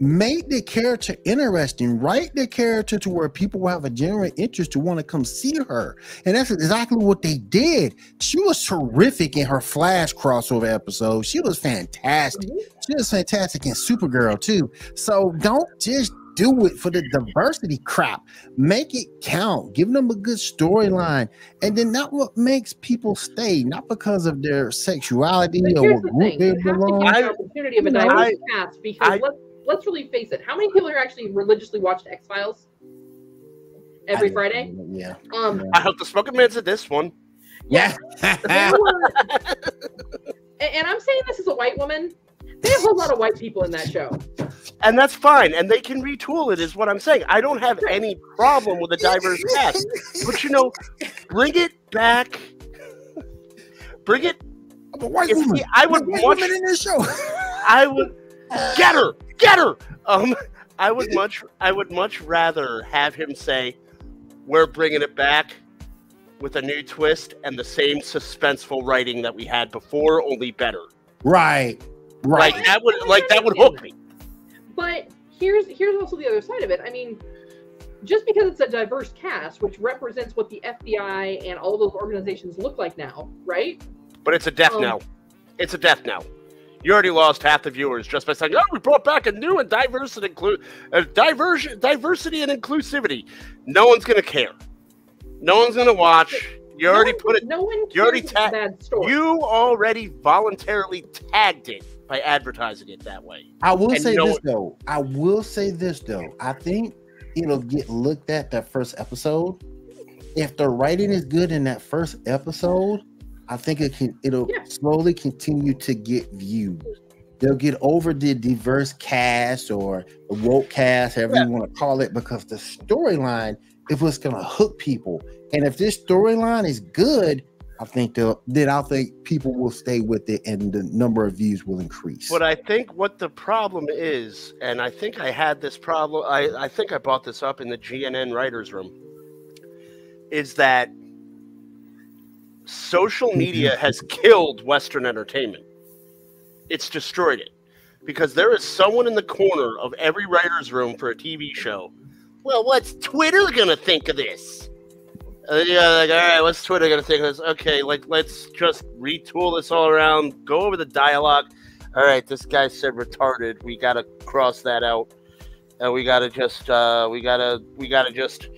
Make the character interesting. Write the character to where people will have a genuine interest to want to come see her. And that's exactly what they did. She was terrific in her Flash crossover episode. She was fantastic. She was fantastic in Supergirl too. So don't just do it for the diversity crap. Make it count. Give them a good storyline, and then not what makes people stay, not because of their sexuality or here's what the group thing: they you have to belong. give I- the opportunity of a diverse cast because I- let's let's really face it. How many people are actually religiously watched X Files every I- Friday? Yeah. Um, I hope the smoking man's at this one. Yeah. were, and, and I'm saying this as a white woman. There's a whole lot of white people in that show. And that's fine. And they can retool it, is what I'm saying. I don't have any problem with a diverse cast. But you know, bring it back. Bring it. I'm a white If woman. he- I would I'm white much- woman in this show. I would get her, get her. Um, I would much, I would much rather have him say, "We're bringing it back with a new twist and the same suspenseful writing that we had before, only better." right. Right. Like that would, like that would hook me. But here's here's also the other side of it. I mean, just because it's a diverse cast, which represents what the FBI and all those organizations look like now, right? But it's a death Um, knell. It's a death knell. You already lost half the viewers just by saying, "Oh, we brought back a new and diverse and include uh, diversion, diversity and inclusivity." No one's gonna care. No one's gonna watch. You No already one- put it. No one cares you already if it's ta- a bad story. You already voluntarily tagged it by advertising it that way. I will And say no- this though. I will say this though. I think it'll get looked at that first episode. If the writing is good in that first episode, I think it can it'll Yeah. slowly continue to get viewed. They'll get over the diverse cast or the woke cast, however you want to call it, because the storyline is what's gonna hook people. And if this storyline is good, I think they'll then I think people will stay with it and the number of views will increase. But I think what the problem is, and I think I had this problem, I, I think I brought this up in the GNN writers' room, is that social media has killed Western entertainment. It's destroyed it. Because there is someone in the corner of every writer's room for a TV show. Well, what's Twitter gonna think of this? Uh, yeah, like, all right, what's Twitter gonna think of this? Okay, like, let's just retool this all around, go over the dialogue. All right, this guy said retarded. We gotta cross that out. And we gotta just, uh, we gotta, we gotta just,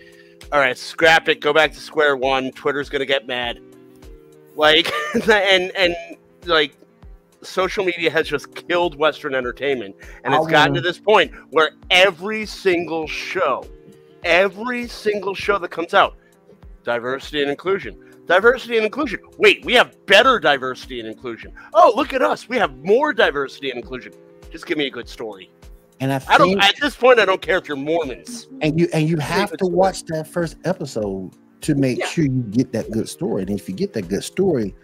all right, scrap it. Go back to square one. Twitter's gonna get mad. Like, and and like, social media has just killed Western entertainment, and it's gotten wanna- this point where every single show, every single show that comes out, diversity and inclusion. Diversity and inclusion. Wait, we have better diversity and inclusion. Oh, look at us. We have more diversity and inclusion. Just give me a good story. and I I don't at this point I don't care if you're Mormons. and you and you have to story. watch that first episode to make Yeah. sure you get that good story. And if you get that good story,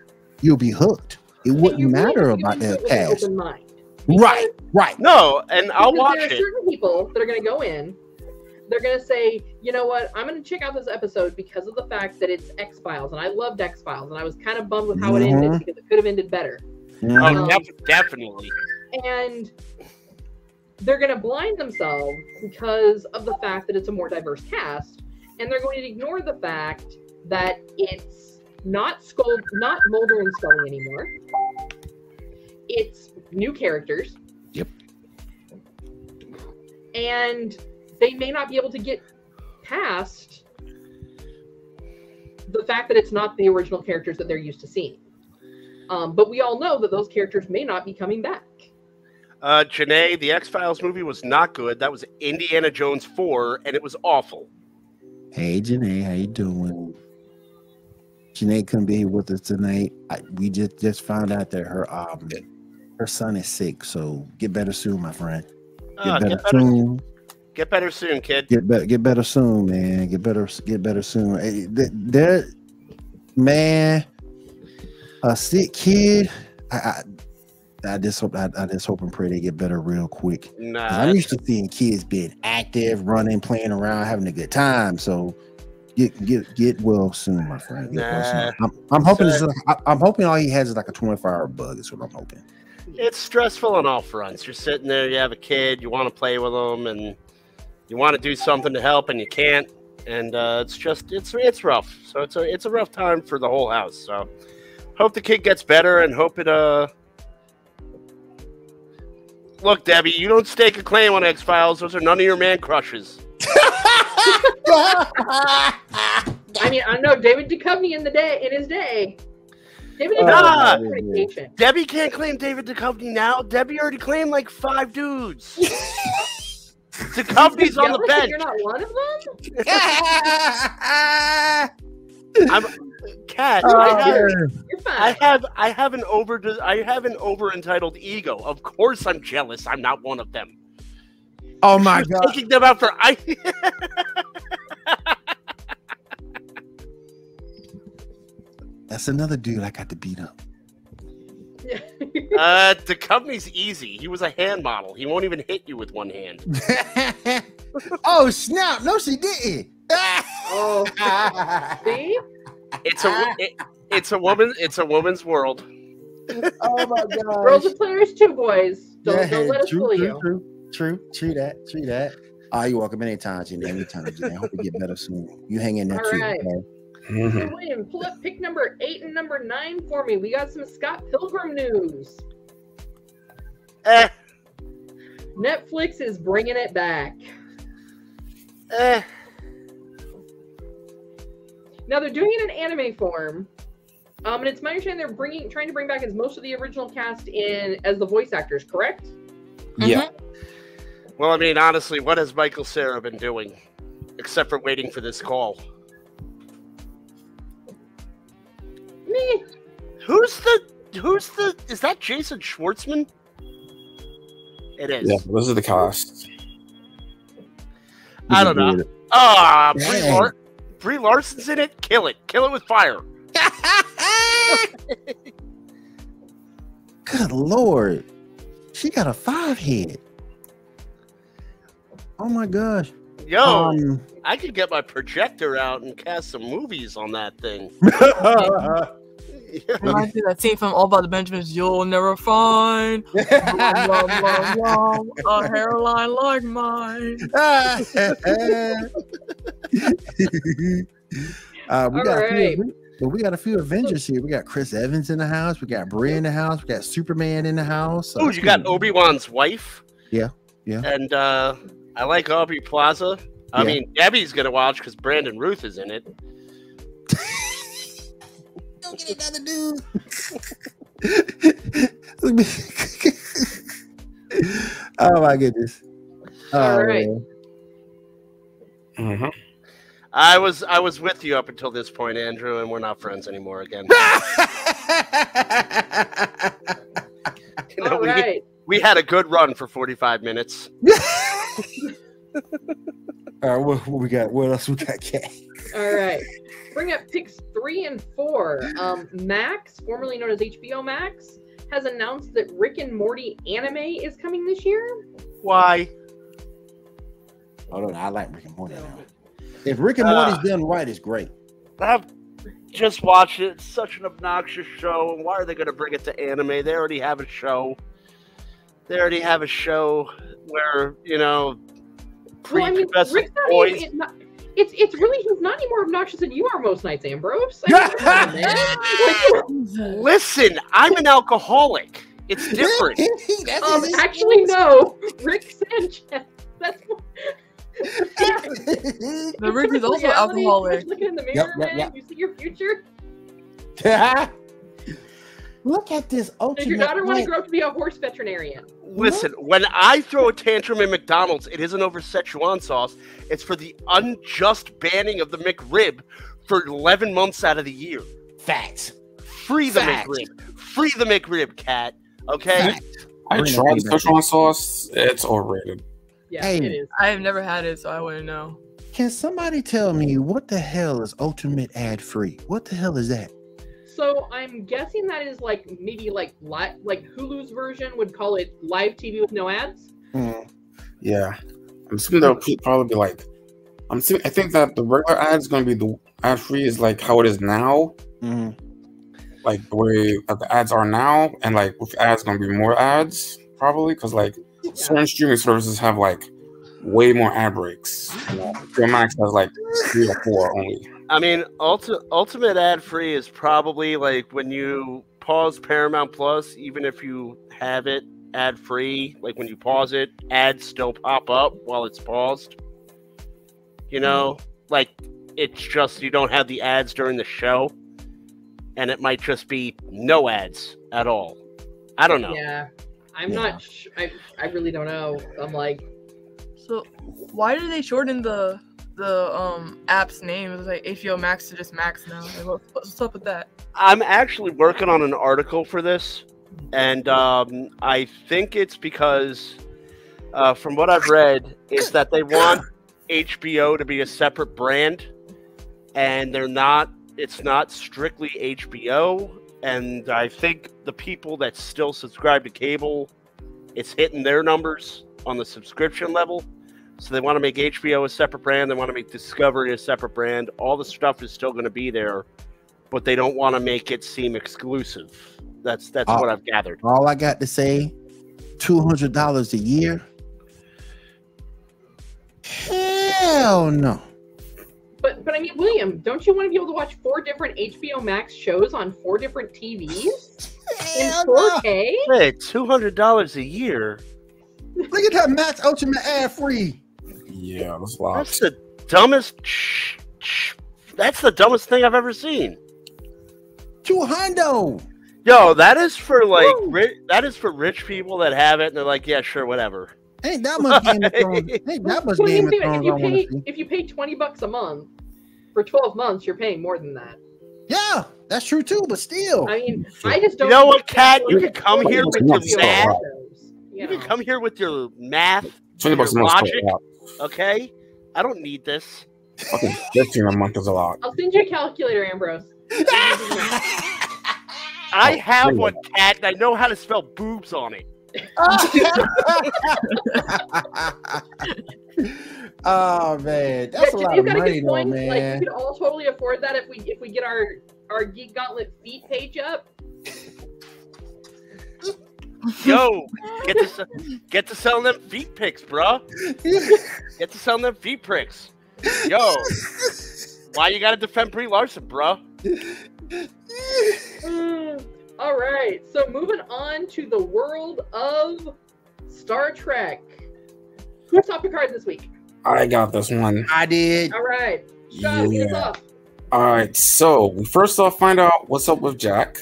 you'll be hooked. It wouldn't you really matter have about that it with an cast. open mind. Right, right. No, and I'll Because watch there are it. certain people that are going to go in. They're going to say, you know what? I'm going to check out this episode because of the fact that it's X Files, and I loved X Files, and I was kind of bummed with how it ended Mhm. because it could have ended better. Mhm. Oh, Um, def- definitely. And they're going to blind themselves because of the fact that it's a more diverse cast, and they're going to ignore the fact that it's not Skull, not Mulder and Scully anymore. It's new characters. Yep. And they may not be able to get past the fact that it's not the original characters that they're used to seeing. Um, but we all know that those characters may not be coming back. Uh, Janae, the X Files movie was not good. That was Indiana Jones 4, and it was awful. Hey Janae, how you doing? Janae couldn't be here with us tonight. I, we just just found out that her um her son is sick, so get better soon, my friend. Get Ah, better, get, better, soon. Get better soon, kid. Get better. Get better soon, man. Get better. Get better soon. Hey, th- There, man. a sick kid. I, I, I just hope I, I just hope and pray they get better real quick. Nah, I'm used to seeing kids being active, running, playing around, having a good time. So get get get well soon, my friend. Get well soon. Nah. I'm, I'm hoping it's Sir. like, I, I'm hoping all he has is like a 24 hour bug. Is what I'm hoping. it's stressful on all fronts. You're sitting there, you have a kid, you want to play with them, and you want to do something to help, and you can't. And uh, it's just it's it's rough. So it's a it's a rough time for the whole house. So hope the kid gets better, and hope it uh. Look, Debbie, you don't stake a claim on X Files. Those are none of your man crushes. I mean, I know David Duchovny in the day in his day. David Duchovny. Debbie can't claim David Duchovny now. Debbie already claimed like five dudes. Duchovny's on the Jealous bench. You're not one of them. I'm cat. Oh, I have, I have I have an over I have an over entitled ego. Of course I'm jealous. I'm not one of them. oh my god! Taking them out for I That's another dude I got to beat up. uh the company's easy. He was a hand model. He won't even hit you with one hand. oh snap! No, she didn't. oh, see? It's a it, it's a woman it's a woman's world. oh my god! Girls are players too, boys. Don't, don't let us true, fool true, you. true, true, true that, true that. Ah, you're welcome anytime, Jenny. Anytime, Jenny. I hope you get better soon. You hang in there All too. right. okay? Mhm. Hey, William, pull up pick number eight and number nine for me. We got some Scott Pilgrim news. Eh, Netflix is bringing it back. eh. Now they're doing it in anime form, um, and it's my understanding they're bringing, trying to bring back as most of the original cast in as the voice actors. Correct? Yeah. Well, I mean, honestly, what has Michael Cera been doing? Except for waiting for this call. Who's the who's the is that Jason Schwartzman? It is. Yeah. This is the cast. I don't know. Ah, Brie, Dang. Lar- Brie Larson's in it. Kill it. Kill it with fire. Good lord, she got a five head. Oh my gosh. Yo, Um, I could get my projector out and cast some movies on that thing. Reminds me of that scene from All About the Benjamins. You'll never find blah, blah, blah, blah, a hairline like mine. uh, we All got a right. few, but we got a few Avengers here. We got Chris Evans in the house. We got Brie in the house. We got Superman in the house. Oh, you got Obi Wan's wife. Yeah, yeah. And uh, I like Aubrey Plaza. I Yeah. mean, Debbie's gonna watch because Brandon Routh is in it. Don't get another dude. Let me- oh my goodness. All Oh, right. man. hmm I was I was with you up until this point, Andrew, and we're not friends anymore again. You know, All we, right. we had a good run for 45 minutes. All right, what, what we got? What else we got, Kat? All right. Bring up picks three and four. Um, Max, formerly known as HBO Max, has announced that Rick and Morty anime is coming this year. Why? Oh no, I like Rick and Morty now. If Rick and Uh, Morty's done right, it's great. I've just watched it. It's such an obnoxious show. And why are they going to bring it to anime? They already have a show. They already have a show where you know Well, I mean, Rick's not boys. even, not, it's it's really he's not any more obnoxious than you are most nights, Ambrose. I mean, come on, man. Like, Listen, I'm an alcoholic. It's different. That's um, his actually, no. Rick Sanchez. That's The Rick is also alcoholic. Looking in the mirror, Yep, yep, man. You see your future. Look at this Does your daughter want to grow up to be a horse veterinarian? Listen, when I throw a tantrum in McDonald's, it isn't over Szechuan sauce. It's for the unjust banning of the McRib for 11 months out of the year. Facts. Free the Fact. McRib. Free the McRib, cat. Okay? Facts. I Bring that tried thing the back. Szechuan sauce. It's overrated. Yeah, Hey. it is. I have never had it, so I wouldn't know. Can somebody tell me what the hell is ultimate ad free? What the hell is that? So I'm guessing that is like maybe like li- like Hulu's version would call it live TV with no ads. Hmm. Yeah, I'm assuming they'll probably be like. I'm assuming, I think that the regular ad is going to be the ad free is like how it is now, Mhm. like the way that the ads are now, and like with ads going to be more ads probably because like certain streaming services have like way more ad breaks. You know, Max has like three or four only. I mean, ulti- ultimate ad free is probably like when you pause Paramount Plus, even if you have it ad free, like when you pause it, ads still pop up while it's paused. You know, like it's just you don't have the ads during the show, and it might just be no ads at all. I don't know. Yeah, I'm Yeah. not. Sh- I I really don't know. I'm like, So why do they shorten the the um app's name? It's like HBO Max to just Max now. Like, what, what's up with that? I'm actually working on an article for this, and um, I think it's because, uh, from what I've read, is that they want HBO to be a separate brand, and they're not. It's not strictly HBO, and I think the people that still subscribe to cable, it's hitting their numbers on the subscription level. So they want to make HBO a separate brand. They want to make Discovery a separate brand. All the stuff is still going to be there but they don't want to make it seem exclusive. That's that's Uh, what I've gathered. All I got to say, two hundred dollars a year. Hell no. but but I mean, William, don't you want to be able to watch four different HBO Max shows on four different TVs in 4K? Hey, two hundred dollars a year. Look at that Max Ultimate ad free. Yeah, that's a lot. That's the dumbest. Sh- sh- that's the dumbest thing I've ever seen. Two hundo. Yo, that is for like ri- that is for rich people that have it, and they're like, yeah, sure, whatever. Ain't that much Game of Thrones? Ain't that much Well, Game of Thrones if you pay if you pay twenty bucks a month for twelve months, you're paying more than that. Yeah, that's true too. But still, I mean, I just don't. know what, understand Kat? You can come here with your math. You You can come here with your math, Twenty bucks a your month. logic. A lot. okay? I don't need this. Fucking fifteen a month is a lot. I'll send you a calculator, Ambrose. I oh, have one cat, and I know how to spell boobs on it. oh man, that's a Yeah, lot you've of got a money, good though, point. Like we man. could all totally afford that if we if we get our our Geek Gauntlet feet page up. Yo, get to se- get to selling them feet pics, bro. Get to selling them feet pics. Yo, why you gotta defend Brie Larson, bro? Mm, all right, so moving on to the world of Star Trek. Who's top Picard this week? I got this one. I did. All right, Shaw, Yeah. off. All right, so we first off find out what's up with Jack.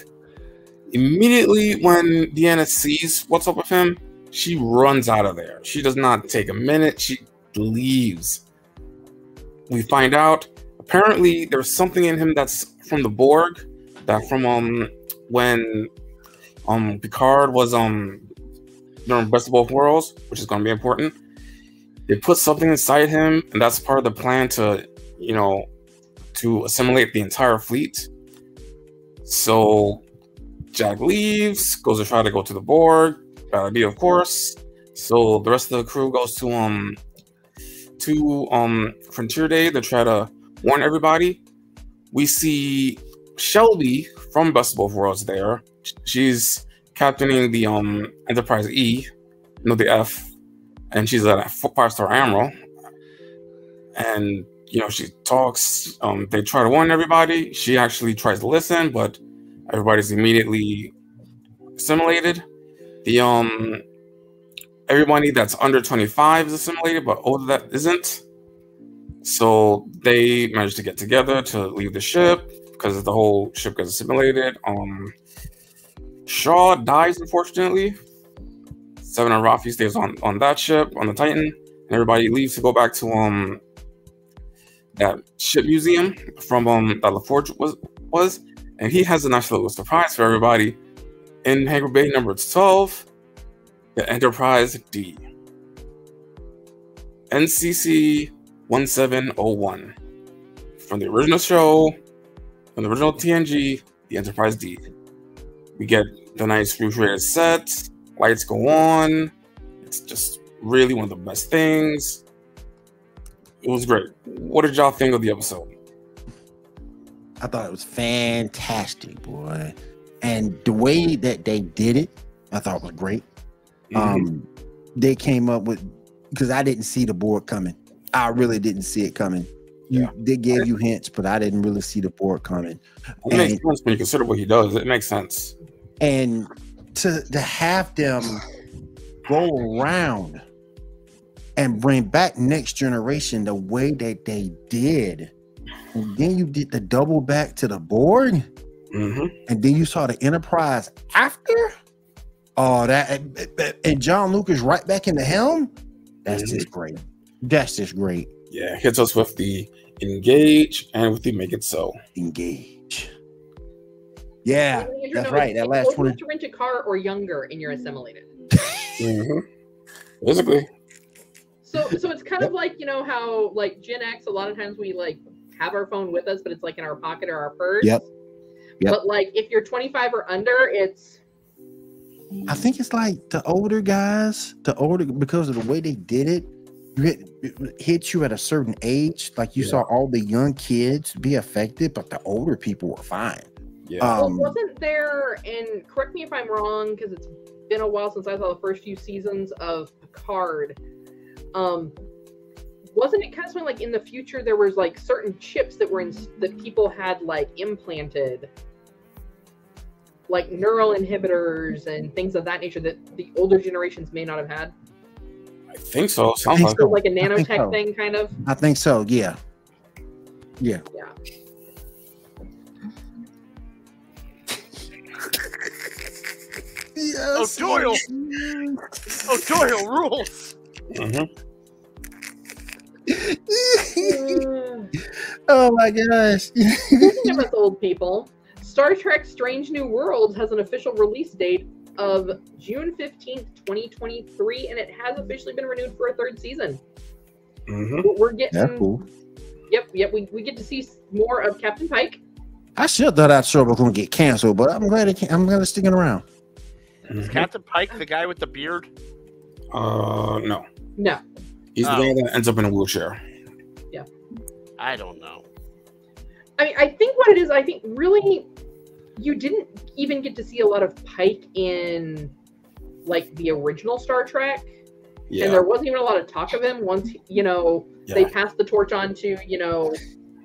Immediately when Deanna sees what's up with him, she runs out of there. She does not take a minute. She leaves. We find out apparently there's something in him that's from the Borg, that from um when um Picard was um during Best of Both Worlds, which is going to be important. They put something inside him, and that's part of the plan to, you know, to assimilate the entire fleet. So Jack leaves, goes to try to go to the Borg. Bad idea, of course. So the rest of the crew goes to um to um Frontier Day to try to warn everybody. We see Shelby from Best of Both Worlds there. She's captaining the um Enterprise E, no the F, and she's a five star admiral. And you know, she talks. Um, they try to warn everybody. She actually tries to listen, but everybody's immediately assimilated. The um, everybody that's under 25 is assimilated, but older that isn't. So they manage to get together to leave the ship because the whole ship gets assimilated. Um, Shaw dies unfortunately. Seven and Raffi stays on on that ship on the Titan, and everybody leaves to go back to um that ship museum from um that LaForge was was, and he has a nice little surprise for everybody in Hangar Bay number 12, the Enterprise D. NCC 1701. From the original show, from the original TNG, the Enterprise D. We get the nice refrigerated set, lights go on. It's just really one of the best things. It was great. What did y'all think of the episode? I thought it was fantastic, boy. And the way that they did it, I thought was great. Um, they came up with because I didn't see the Borg coming. I really didn't see it coming. You, Yeah. They gave you hints, but I didn't really see the Borg coming. it makes and- sense when you consider what he does. It makes sense. And to to have them go around and bring back next generation the way that they did, and then you did the double back to the Borg. hmm and then you saw the Enterprise after. Oh, that and- and John Lucas right back in the helm. That's Mhm. just great. That's just great. Yeah, hits us with the engage and with the make it so. Engage. Yeah, Andrew, that's no, right. That last older twenty. to rent a car or younger, and you're assimilated. hmm Basically, So, so it's kind of like you know how like Gen X. A lot of times we like have our phone with us, but it's like in our pocket or our purse. Yep. Yep. But like if you're 25 or under, it's I think it's like the older guys, the older because of the way they did it. Hit, it hit you at a certain age. Like you Yeah. saw all the young kids be affected, but the older people were fine. yeah. Um, well, wasn't there? And correct me if I'm wrong, because it's been a while since I saw the first few seasons of Picard. Um, wasn't it kind of like in the future there was like certain chips that were in that people had like implanted, like neural inhibitors and things of that nature that the older generations may not have had. I think so. Sounds think like So so. like a I think nanotech so. thing, kind of. I think so. Yeah. Yeah. Yeah. Oh, Doyle! Oh, Doyle rules! Mhm. oh my gosh. Speaking of us old people, Star Trek Strange New Worlds has an official release date of June 15th, 2023, and it has officially been renewed for a third season. Mhm. We're- We're getting, That's cool. yep, yep, we, we get to see more of Captain Pike. I should thought that show was gonna get canceled, but I'm glad it can, I'm glad it's sticking around. Is Mhm. Captain Pike the guy with the beard? Uh, no. No, He's the Oh. guy that ends up in a wheelchair. Yeah. I don't know. I mean, I think what it is, I think really you didn't even get to see a lot of Pike in like the original Star Trek, Yeah. and there wasn't even a lot of talk of him once, you know, they passed the torch on to, you know,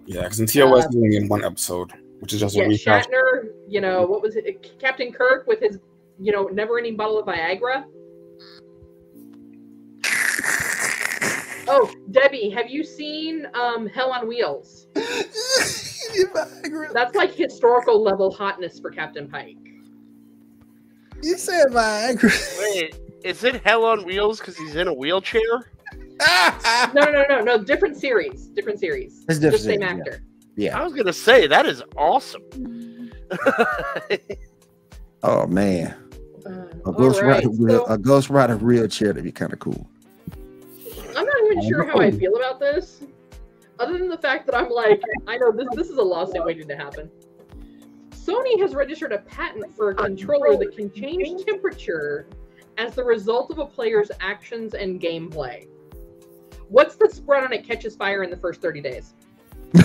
Yeah. Because in TOS, Uh, only in one episode, which is just yeah, a rehash. Shatner, you know, what was it? Captain Kirk with his, you know, never ending bottle of Viagra. Oh, Debbie, have you seen um, Hell on Wheels? That's like historical level hotness for Captain Pike. You said Viagra. Wait, is it Hell on Wheels because he's in a wheelchair? No, no, no, no, no. Different series. Different series. It's different Just same series, actor. yeah. I was gonna say that is awesome. Oh man. Uh, A all ghost right, rider wheel, so a ghost rider wheelchair to be kind of cool. I'm not even sure how I feel about this, other than the fact that I'm like, I know this this is a lawsuit waiting to happen. Sony has registered a patent for a controller that can change temperature as the result of a player's actions and gameplay. What's the spread on it catches fire in the first 30 days?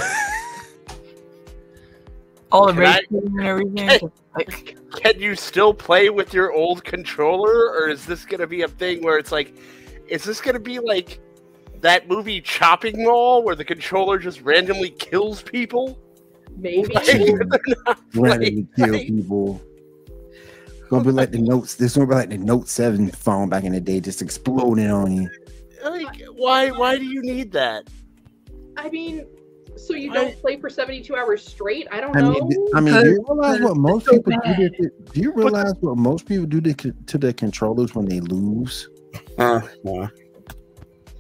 All the Can I- racing and everything. Like, Can you still play with your old controller, or is this gonna be a thing where it's like, is this gonna be like that movie Chopping Mall where the controller just randomly kills people? Maybe. Randomly kill right. people. Gonna be like the notes. This gonna be like the Note Seven phone back in the day, just exploding on you. Like, why? Why do you need that? I mean, so you I- don't play for 72 hours straight? I don't I know. mean, I mean, do you realize what most so people do? To, do you realize what most people do to, to their controllers when they lose? Uh, yeah.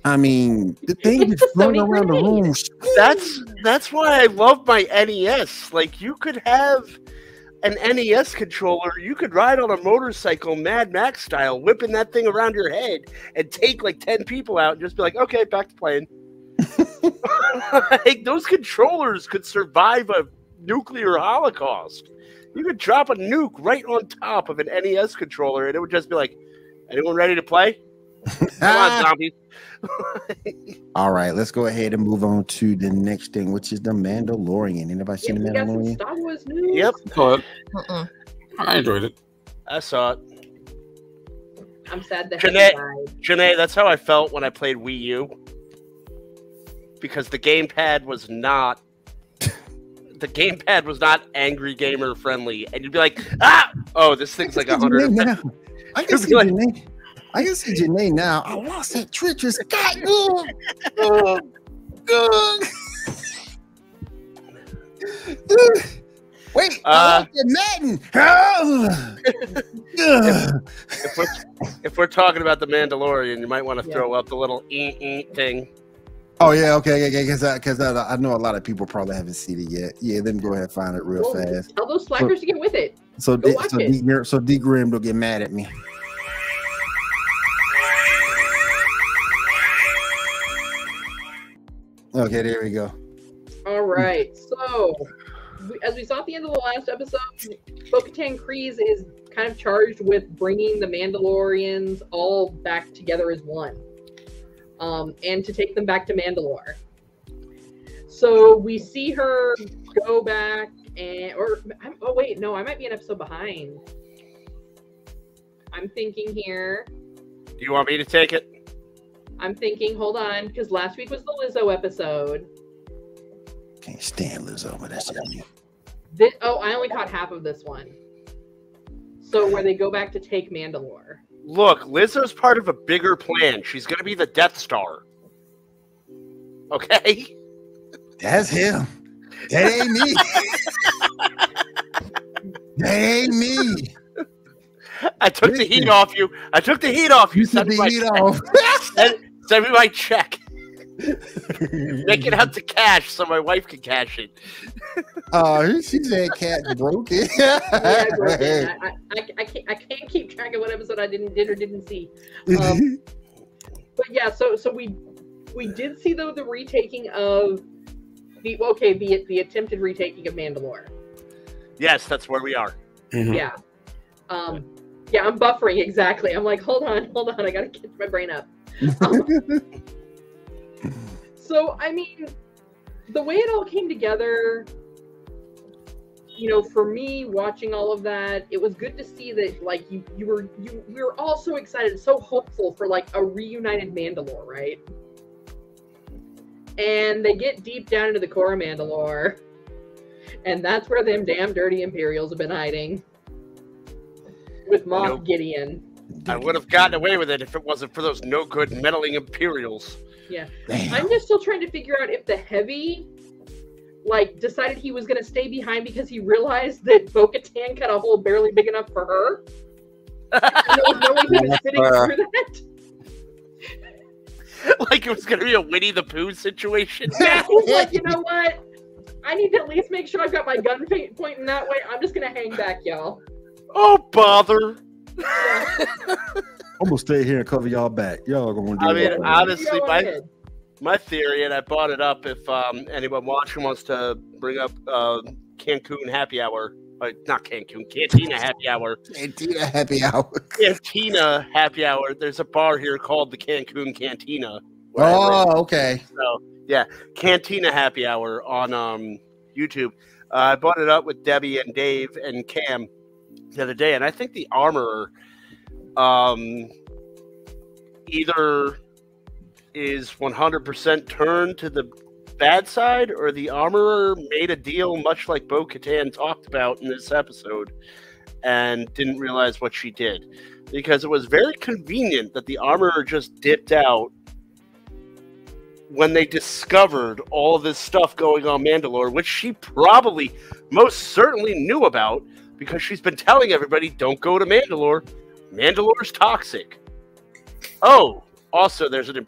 I mean, the thing is the floating Sony around the room. That's that's why I love my NES. Like you could have an NES controller, you could ride on a motorcycle, Mad Max style, whipping that thing around your head and take like ten people out and just be like, okay, back to playing. like those controllers could survive a nuclear holocaust. you could drop a nuke right on top of an NES controller, and it would just be like, "Anyone ready to play? Come on, zombies!" All right, let's go ahead and move on to the next thing, which is the Mandalorian. Anybody Yeah, seen the we got some Mandalorian? Star Wars news. yep, But. I enjoyed it. I saw it. I'm sad that Jeanette- Heavy. Janae, that's how I felt when I played Wii U. Because the gamepad was not the gamepad was not angry gamer friendly. And you'd be like, ah oh, this thing's like a hundred. I can You'd see like- Janae. I can see Janae now. I lost that treacherous cat. Ugh. Ugh. Ugh. Ugh. Wait, I Uh, lost Madden. Ugh. Ugh. if we're if we're talking about the Mandalorian, you might want to Yeah. throw up the little ee ee thing. Oh yeah, okay, okay, because because I, I, know a lot of people probably haven't seen it yet. Yeah, let me go ahead and find it real Well, fast. Tell those slackers to get with it. So go D, watch so it. D, Grim- so D Grim will get mad at me. Okay, there we go. All right. So, as we saw at the end of the last episode, Bo-Katan Kryze is kind of charged with bringing the Mandalorians all back together as one, um, and to take them back to Mandalore. So we see her go back and, or I'm, oh wait, no, I might be an episode behind. I'm thinking here. Do you want me to take it? I'm thinking. Hold on, because last week was the Lizzo episode. Can't stand Lizzo, but that's just me. This, oh, I only caught half of this one. So where they go back to take Mandalore. Look, Lizzo's part of a bigger plan. She's gonna be the Death Star. Okay? That's him. That ain't me. that ain't me. I took the heat off you. I took the heat off you. You took the heat off. Send, send me my check. Make it out to cash so my wife can cash it. Oh, she said cat broke it. Yeah, I, broke it. I, I, I, can't, I can't keep track of what episode I didn't did or didn't see. Um, But yeah, so so we we did see though the retaking of the okay the the attempted retaking of Mandalore. Yes, that's where we are. Mhm. Yeah. Um. Yeah, I'm buffering exactly. I'm like, hold on, hold on. I gotta get my brain up. So I mean, the way it all came together, you know, for me watching all of that, it was good to see that like you you were you we were all so excited, so hopeful for like a reunited Mandalore, right? And they get deep down into the core of Mandalore, and that's where them damn dirty Imperials have been hiding. With Moff Nope. Gideon. I would have gotten away with it if it wasn't for those no good meddling Imperials. Damn. I'm just still trying to figure out if the heavy like decided he was gonna stay behind because he realized that Bo Katan cut a hole barely big enough for her. And no way he was fitting Uh, through that. like it was going to be a Winnie the Pooh situation. Yeah, he's like, you know what? I need to at least make sure I've got my gun pointing that way. I'm just gonna hang back, y'all. Oh, bother. I'm gonna stay here and cover y'all back. Y'all gonna do I mean, it. honestly, my, my theory, and I brought it up if um, anyone watching wants to bring up uh, Cancun Happy Hour. Uh, not Cancun, Cantina Happy Hour. Cantina happy hour. Cantina Happy Hour. There's a bar here called the Cancun Cantina. where I live. Oh, okay. So yeah, Cantina Happy Hour on um, YouTube. Uh, I brought it up with Debbie and Dave and Cam the other day, and I think the armorer um, either is 100% turned to the bad side, or the armorer made a deal much like Bo Katan talked about in this episode and didn't realize what she did. Because it was very convenient that the armorer just dipped out when they discovered all this stuff going on Mandalore, which she probably most certainly knew about because she's been telling everybody, don't go to Mandalore. Mandalore's toxic. Oh, also there's an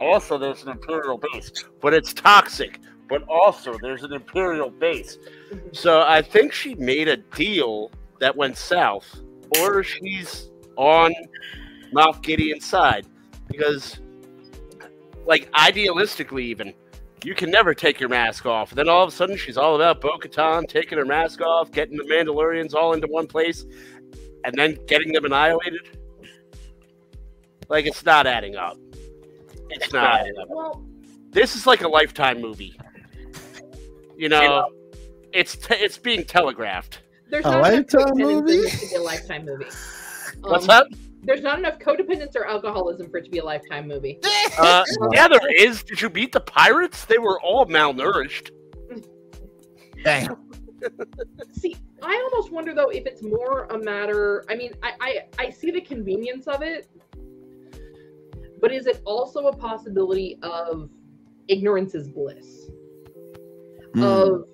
also there's an imperial base, but it's toxic. But also there's an imperial base. So I think she made a deal that went south, or she's on Moff Gideon's side because like idealistically even you can never take your mask off. And then all of a sudden, she's all about Bo Katan taking her mask off, getting the Mandalorians all into one place, and then getting them annihilated. Like, it's not adding up. It's not adding up. Well, This is like a lifetime movie. You know, it's te- it's being telegraphed. there's A Lifetime movie? this be a lifetime movie. What's Um, that? There's not enough codependence or alcoholism for it to be a lifetime movie. Uh, yeah, there is. Did you beat the pirates? They were all malnourished. Damn. See, I almost wonder though if it's more a matter. I mean, I, I I see the convenience of it, but is it also a possibility of ignorance is bliss? Mm. Of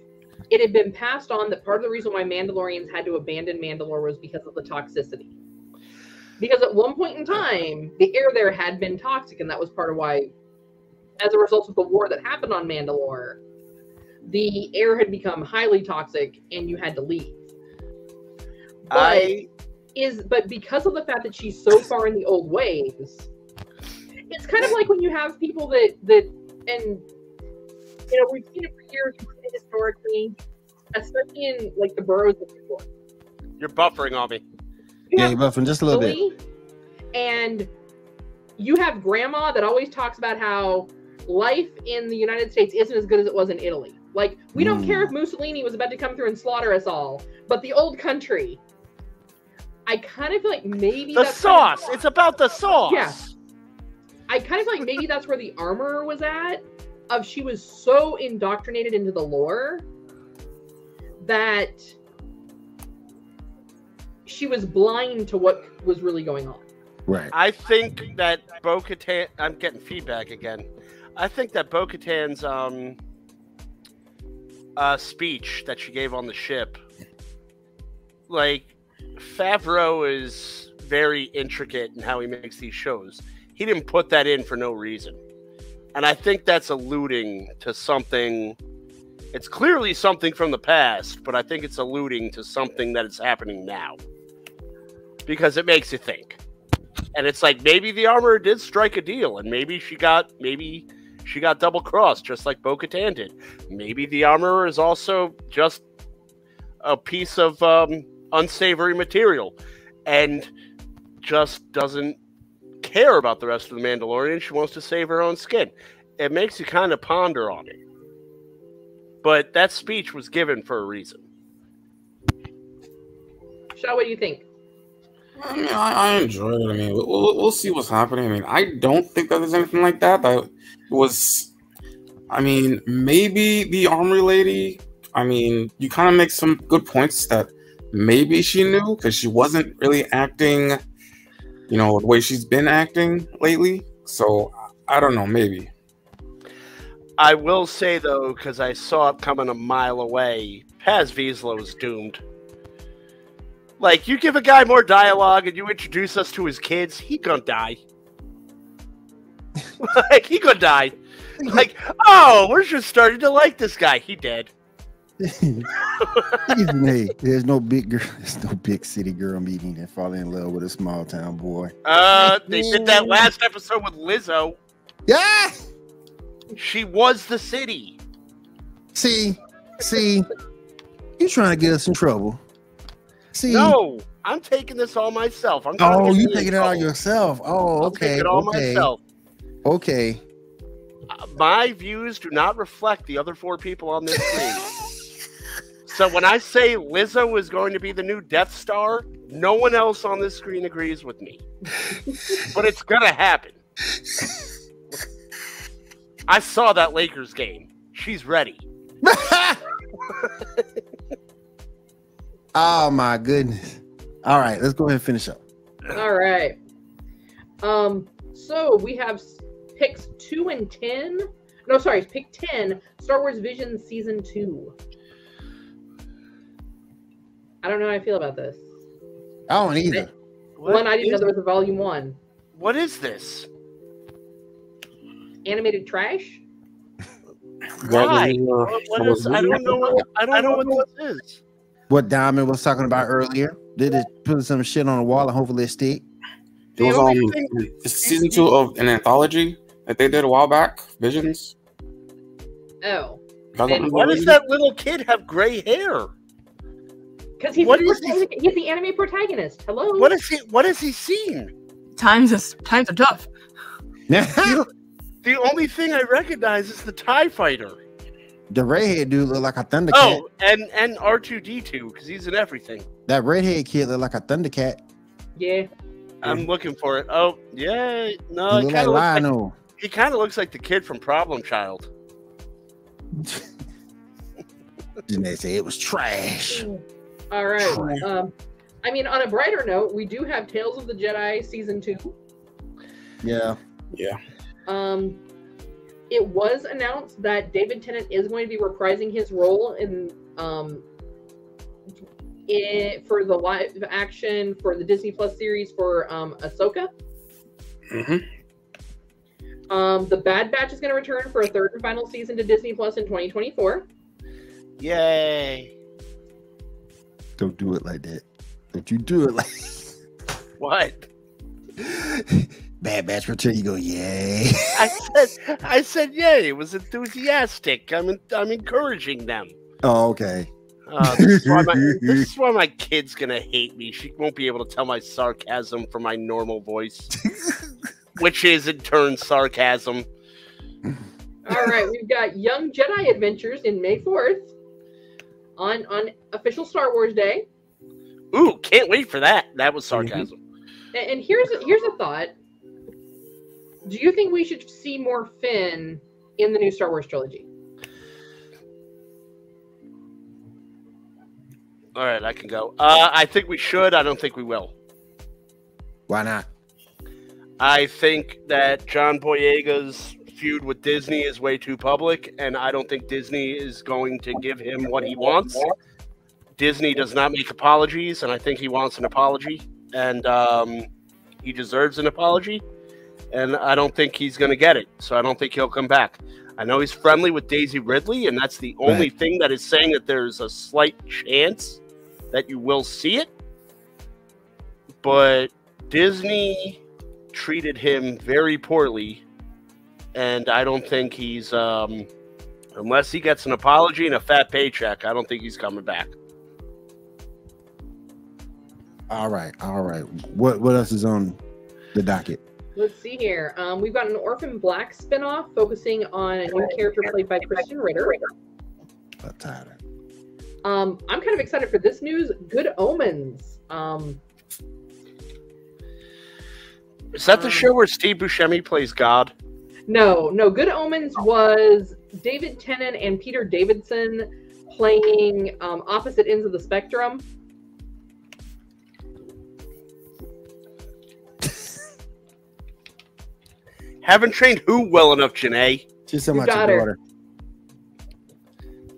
it had been passed on that part of the reason why Mandalorians had to abandon Mandalore was because of the toxicity. Because at one point in time, the air there had been toxic, and that was part of why, as a result of the war that happened on Mandalore, the air had become highly toxic and you had to leave. But I is but because of the fact that she's so far in the old ways, it's kind of like when you have people that that and you know we've seen it for years we've seen it historically, especially in like the boroughs of New York. you're buffering on me. You Yeah, you're buffing just a little bit. Philly, and you have grandma that always talks about how life in the United States isn't as good as it was in Italy. Like, we don't Mm. care if Mussolini was about to come through and slaughter us all, but the old country. I kind of feel like maybe The that's sauce. It's about the sauce. Yeah. I kind of feel like maybe that's where the armor was at. Of she was so indoctrinated into the lore that she was blind to what was really going on. Right. I think that Bo Katan. I'm getting feedback again. I think that Bo Katan's um, uh, speech that she gave on the ship, like Favreau is very intricate in how he makes these shows. He didn't put that in for no reason, and I think that's alluding to something. It's clearly something from the past, but I think it's alluding to something that is happening now because it makes you think and it's like maybe the armor did strike a deal, and maybe she got maybe she got double crossed, just like Bo Katan did. Maybe the armor is also just a piece of um, unsavory material, and just doesn't care about the rest of the Mandalorian. She wants to save her own skin. It makes you kind of ponder on it. But that speech was given for a reason. Shaw, what do you think? I mean, I, I enjoyed it. I mean, we'll, we'll see what's happening. I mean, I don't think that there's anything like that. That was, I mean, maybe the armory lady. I mean, you kind of make some good points that maybe she knew because she wasn't really acting, you know, the way she's been acting lately. So I don't know. Maybe. I will say though, because I saw it coming a mile away, Paz Vizsla is doomed. Like, you give a guy more dialogue and you introduce us to his kids, he gonna die. like, he gonna die. Like, oh, we're just starting to like this guy. He dead. hey, there's no big girl, there's no big city girl meeting and fall in love with a small town boy. Uh, they did that last episode with Lizzo. Yeah. She was the city. See, see, you trying to get us in trouble. See, No, I'm taking this all myself. I'm oh, you taking it all yourself. Oh, I'll okay, it all okay, myself. okay. Uh, my views do not reflect the other four people on this screen. so when I say Lizzo is going to be the new Death Star, no one else on this screen agrees with me. but it's gonna happen. I saw that Lakers game. She's ready. oh my goodness. All right, let's go ahead and finish up. All right. Um, so we have picks two and ten. No, sorry, pick ten. Star Wars Vision season two. I don't know how I feel about this. I don't either. What one, I didn't know there was a volume one. what is this? Animated trash. Why? Congratulations, What- what Star Wars is- I don't know what I don't know what this is. What Diamond was talking about earlier. Did it put some shit on the wall and hopefully it stick. It was The only um, thing- season two of an anthology that they did a while back, Visions. Oh, You guys And remember Why does that little kid have gray hair? because he's What the is he- he's the anime protagonist. Hello. What is he? What is he seen? Times is times are tough. The, the only thing I recognize is the Tie Fighter. The redhead dude look like a Thundercat. Oh, and and R two D two because he's in everything. That redhead kid look like a Thundercat. Yeah. I'm looking for it. Oh, yeah. No, he it look like kind of looks like, Lionel. he kind of looks like the kid from Problem Child. and they say it was trash. All right. Trash. Um, I mean, on a brighter note, we do have Tales of the Jedi season two. Yeah. Yeah. Um, it was announced that David Tennant is going to be reprising his role in um, it, for the live action for the Disney Plus series for um, Ahsoka. hmm Um, the Bad Batch is going to return for a third and final season to Disney Plus in 2024. Yay! Don't do it like that. Don't you do it like What? Bad Batch Return. You go, yay. I said, I said, yay! It was enthusiastic. I'm, I'm encouraging them. oh, okay. Uh, this, is why my, this is why my kid's gonna hate me. She won't be able to tell my sarcasm from my normal voice, which is in turn sarcasm. All right, we've got Young Jedi Adventures in May 4th on on official Star Wars Day. Ooh, can't wait for that. That was sarcasm. And, and here's a, here's a thought. Do you think we should see more Finn in the new Star Wars trilogy? All right, I can go. Uh, I think we should. I don't think we will. Why not? I think that John Boyega's feud with Disney is way too public, and I don't think Disney is going to give him what he wants. Disney does not make apologies, and I think he wants an apology, and um, he deserves an apology. And I don't think he's going to get it, so I don't think he'll come back. I know he's friendly with Daisy Ridley, and that's the only Right. thing that is saying that there's a slight chance that you will see it. But Disney treated him very poorly, and I don't think he's um, unless he gets an apology and a fat paycheck. I don't think he's coming back. All right. All right. What what else is on the docket? Let's see here. Um, we've got an Orphan Black spinoff focusing on a new character played by Krysten Ritter. Tyler. Um, I'm kind of excited for this news. Good Omens. Um, Is that the Um, show where Steve Buscemi plays God? no, no. Good Omens was David Tennant and Peter Davidson playing um, opposite ends of the spectrum. Haven't trained who well enough, Janae. Just so You much got her. daughter.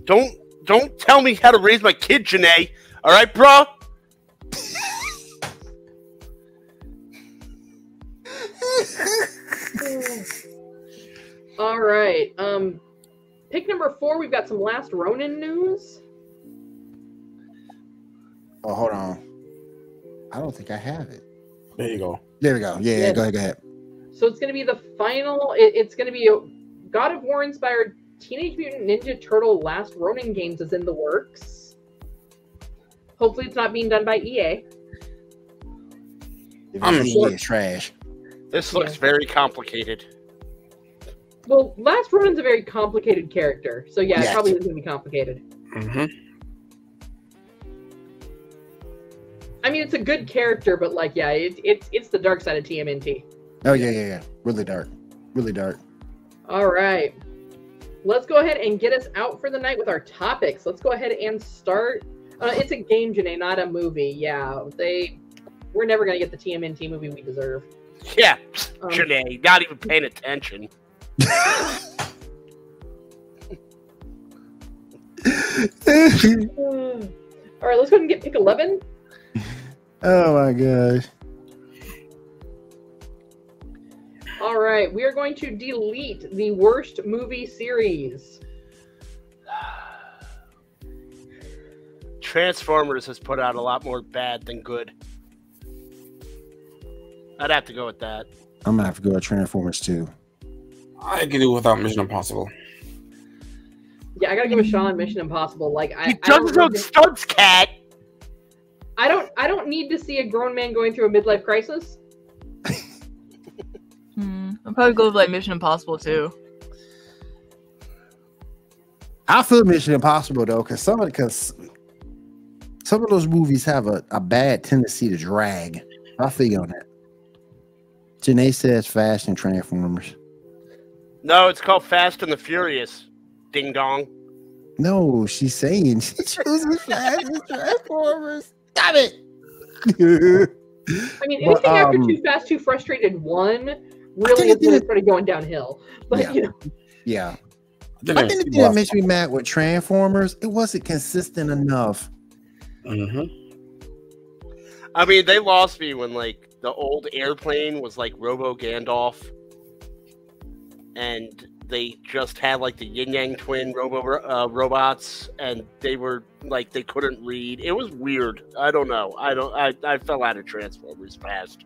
Don't don't tell me how to raise my kid, Janae. All right, bro. All right. Um, pick number four. We've got some Last Ronin news. Oh, hold on. I don't think I have it. There you go. There we go. Yeah, yeah. Yeah. Go ahead. Go ahead. So it's going to be the final. It, it's going to be a God of War inspired Teenage Mutant Ninja Turtle Last Ronin games is in the works. Hopefully, it's not being done by EA. I'm it's sure- it's trash. This looks Yeah. very complicated. Well, Last Ronin's a very complicated character, so yeah, it probably is going to be complicated. hmm I mean, it's a good character, but like, yeah, it's it's it's the dark side of TMNT. Oh yeah, yeah, yeah. Really dark. Really dark. All right. Let's go ahead and get us out for the night with our topics. Let's go ahead and start. Uh, it's a game, Janae, not a movie. Yeah, they. We're never gonna get the TMNT movie we deserve. Yeah, Um, Janae, not even paying attention. All right, let's go ahead and get pick eleven. oh my gosh. All right, we are going to delete the worst movie series. Transformers has put out a lot more bad than good. I'd have to go with that. I'm gonna have to go with Transformers too. I can do without Mission Impossible. Yeah, I gotta go with Sean. Mission Impossible. Like I, He I don't, does his own stunts, cat. I don't. I don't need to see a grown man going through a midlife crisis. I'll probably go with like Mission Impossible too. I feel Mission Impossible though, because some of because some of those movies have a, a bad tendency to drag. I feel you on that. Janae says Fast and Transformers. No, it's called Fast and the Furious. Ding dong. No, she's saying she chooses Fast and Transformers. Damn it. I mean, But, anything after um, Too Fast, Too Frustrated one really think it it started going downhill. But Yeah. you know, yeah. I I think the thing that makes me mad with Transformers, it wasn't consistent enough. hmm I mean, they lost me when like the old airplane was like Robo Gandalf, and they just had like the Yin Yang Twin Robo uh, robots, and they were like they couldn't read. It was weird. I don't know. I don't. I, I fell out of Transformers fast.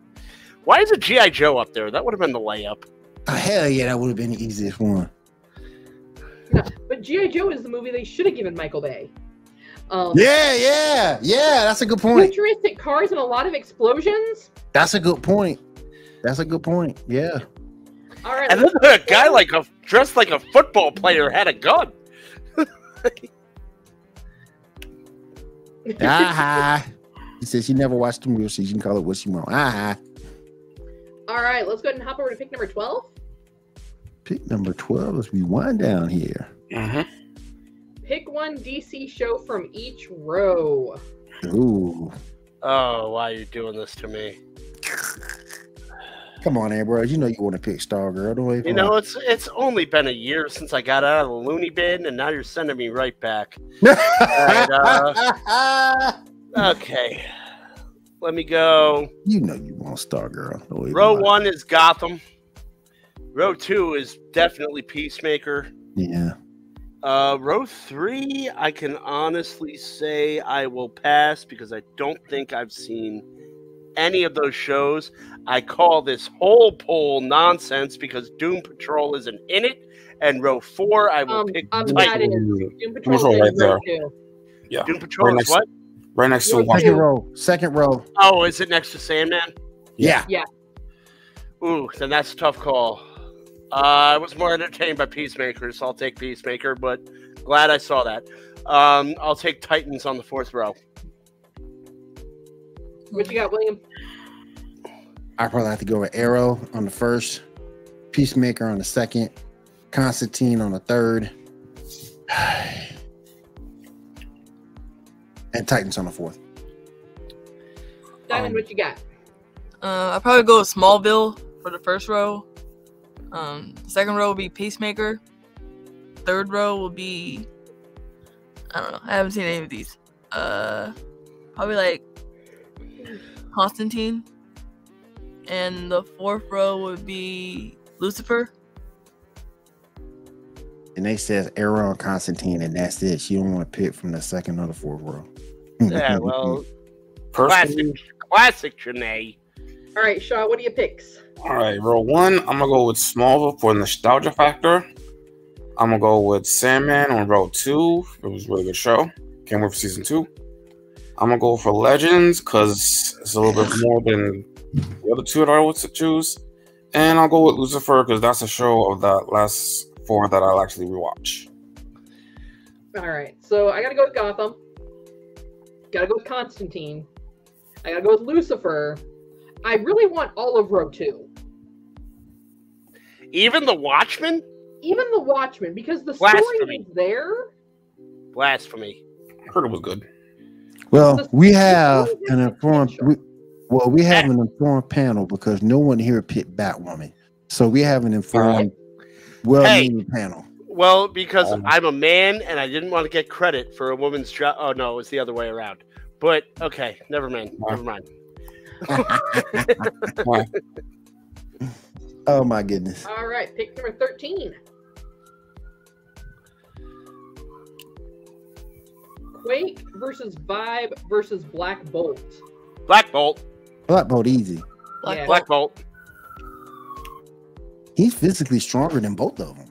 Why is it GI Joe up there? That would have been the layup. Oh, hell yeah, that would have been the easiest one. but GI Joe is the movie they should have given Michael Bay. Um, Yeah, yeah, yeah. That's a good point. futuristic cars and a lot of explosions. That's a good point. That's a good point. Yeah. All right, And then a guy like a dressed like a football player had a gun. Ah, Aha. He says she never watched the movie, so she can call it what she want. Ah, Aha. All right, let's go ahead and hop over to pick number twelve. Pick number 12 as we wind down here. hmm Pick one DC show from each row. Ooh. Oh, why are you doing this to me? Come on, Ambrose. You know you want to pick Star Girl. Don't wait You know, it's it's only been a year since I got out of the loony bin, and now you're sending me right back. right, Okay, let me go. you know you want Star Girl. Row about one is Gotham. Row two is definitely Peacemaker. Yeah. Uh, row three, I can honestly say I will pass because I don't think I've seen any of those shows. I call this whole poll nonsense because Doom Patrol isn't in it. And row four, I will Um, pick um, Titan. that is Doom Doom Patrol Patrol is right there. two. Yeah, Doom Patrol Right is next- what? Right next to Row Second row. Second row. Oh, is it next to Sandman? Yeah. Yeah. Ooh, then that's a tough call. Uh, I was more entertained by Peacemaker, so I'll take Peacemaker, but glad I saw that. Um, I'll take Titans on the fourth row. What you got, William? I probably have to go with Arrow on the first, Peacemaker on the second, Constantine on the third, and Titans on the fourth. Diamond, Um, what you got? Uh, I'll probably go with Smallville for the first row. Um, second row will be Peacemaker. Third row will be I don't know. I haven't seen any of these. Uh, probably like Constantine. And the fourth row would be Lucifer. And they says Arrow and Constantine, and that's it. She don't want to pick from the second or the fourth row. Yeah, well, Personally, classic, classic Janae. All right, Shaw, what are your picks? all right, row one, I'm gonna go with Smallville for nostalgia factor. I'm gonna go with Sandman on row two. It was a really good show. Can't wait for season two. I'm gonna go for Legends because it's a little bit more than the other two that I would choose. And I'll go with Lucifer because that's a show of that last four that I'll actually rewatch. All right, so I gotta go with Gotham. Gotta go with Constantine. I gotta go with Lucifer. I really want all of row two, Even the Watchmen? even the Watchmen, because the story is there. Blasphemy. I heard it was good. Well, we have an informed. We, well, we have an informed panel because no one here picked Batwoman, so we have an informed, well-meaning panel. Well, because Um, I'm a man and I didn't want to get credit for a woman's job. Oh, no, it was the other way around. But okay, never mind. Never mind. oh my goodness! All right, pick number 13. Quake versus Vibe versus Black Bolt. Black Bolt. Black Bolt easy. Black Yeah. Black Bolt. He's physically stronger than both of them.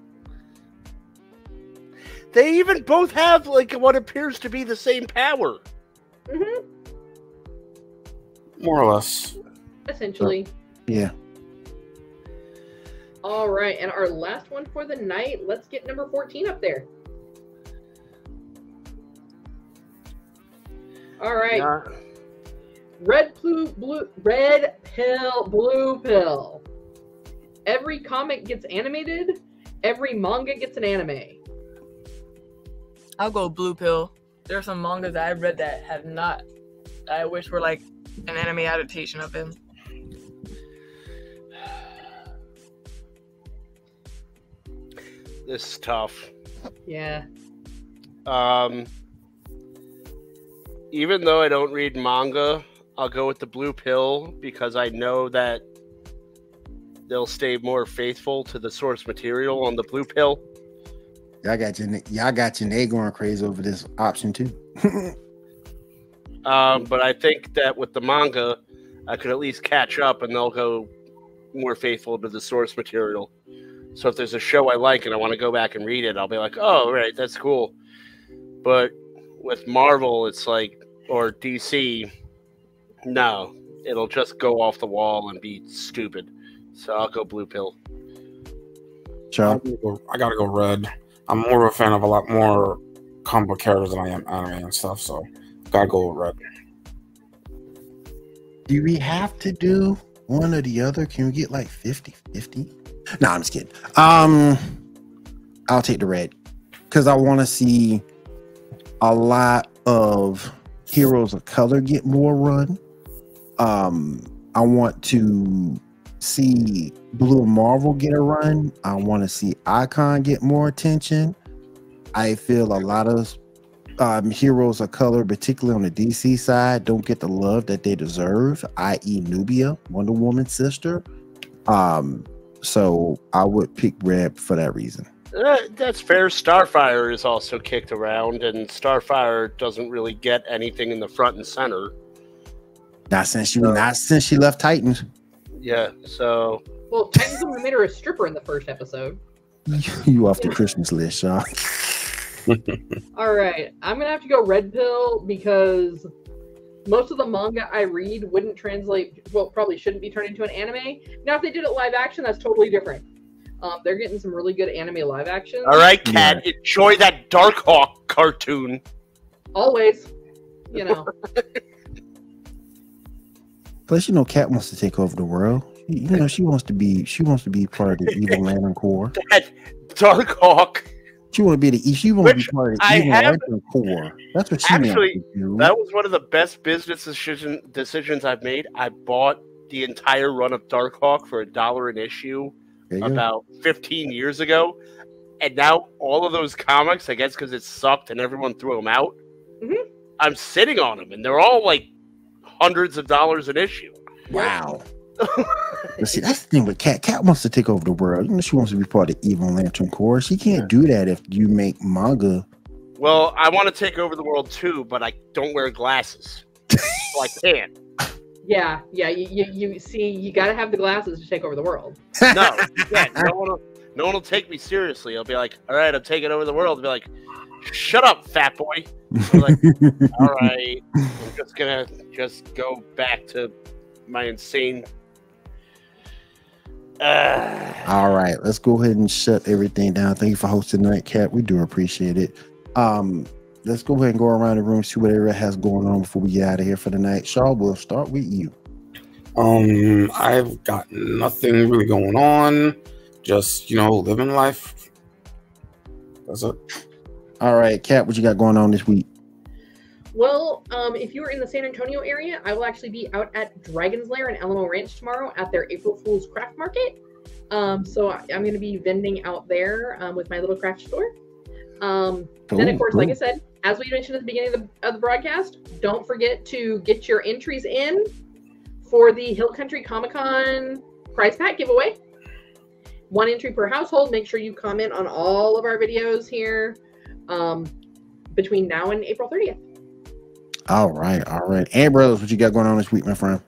They even both have like what appears to be the same power. hmm More or less. essentially. Yeah. All right, and our last one for the night. Let's get number 14 up there. All right, Yeah. red blue blue red pill blue pill. Every comic gets animated. Every manga gets an anime. I'll go blue pill. There are some mangas that I've read that have not. I wish were like an anime adaptation of him. This is tough. Yeah. Um, even though I don't read manga, I'll go with the blue pill because I know that they'll stay more faithful to the source material on the blue pill. Y'all got your y'all got your name going crazy over this option too. Um, but I think that with the manga, I could at least catch up and they'll go more faithful to the source material. So if there's a show I like and I want to go back and read it, I'll be like, oh, right, that's cool. But with Marvel, it's like, or DC, no, it'll just go off the wall and be stupid. So I'll go blue pill. I Chuck, gotta, go, I gotta go red. I'm more of a fan of a lot more comic book characters than I am anime and stuff, so gotta go with red. do we have to do one or the other? Can we get like 50 50? No, I'm just kidding. Um, I'll take the red because I want to see a lot of heroes of color get more run. Um, I want to see Blue Marvel get a run. I want to see Icon get more attention. I feel a lot of um, heroes of color, particularly on the DC side, don't get the love that they deserve, i.e., Nubia, Wonder Woman's sister. Um, so I would pick red for that reason. Uh, that's fair. Starfire is also kicked around, and Starfire doesn't really get anything in the front and center. Not since she not since she left Titans. Yeah, so Well, Titans only made her a stripper in the first episode. you off the Christmas list, Shaw. All right, I'm gonna have to go red pill because most of the manga I read wouldn't translate. Well, probably shouldn't be turned into an anime. Now, if they did it live action, that's totally different. Um, they're getting some really good anime live action. all right, Cat, enjoy that Darkhawk cartoon. Always, you know. Plus, you know, Cat wants to take over the world. You know, she wants to be she wants to be part of the Evil Lantern Corps. That Darkhawk. She want to be the she want to be part of the I Evil have- Lantern Corps. That's what she Actually, to do. That was one of the best business decision, decisions I've made. I bought the entire run of Dark Hawk for a dollar an issue There you go. about 15 years ago. And now all of those comics, I guess because it sucked and everyone threw them out, Mhm. I'm sitting on them and they're all like hundreds of dollars an issue. Wow. But see, that's the thing with Cat. Cat wants to take over the world. You know, she wants to be part of the Evil Lantern Corps. She can't do that if you make manga. Well, I want to take over the world too, but I don't wear glasses. so I can't. Yeah, yeah. You, you, you see, you got to have the glasses to take over the world. No, you no one will, no one will take me seriously. I'll be like, all right, I'm taking over the world. I'll be like, shut up, fat boy. I'm like, all right, I'm just gonna just go back to my insane. Uh, All right, let's go ahead and shut everything down. Thank you for hosting tonight, Cat. We do appreciate it. Um, let's go ahead and go around the room, see what everyone has going on before we get out of here for the night. Shaw, we'll start with you. Um, I've got nothing really going on. Just you know, living life. That's it. All right, Cat, what you got going on this week? Well, um, if you are in the San Antonio area, I will actually be out at Dragon's Lair in Alamo Ranch tomorrow at their April Fool's Craft Market. Um, so I- I'm going to be vending out there um, with my little craft store. Um, then, of Cool, course, like I said, as we mentioned at the beginning of the, of the broadcast, don't forget to get your entries in for the Hill Country Comic Con prize pack giveaway. One entry per household. Make sure you comment on all of our videos here um, between now and April 30th. All right, all right. And brothers, what you got going on this week, my friend?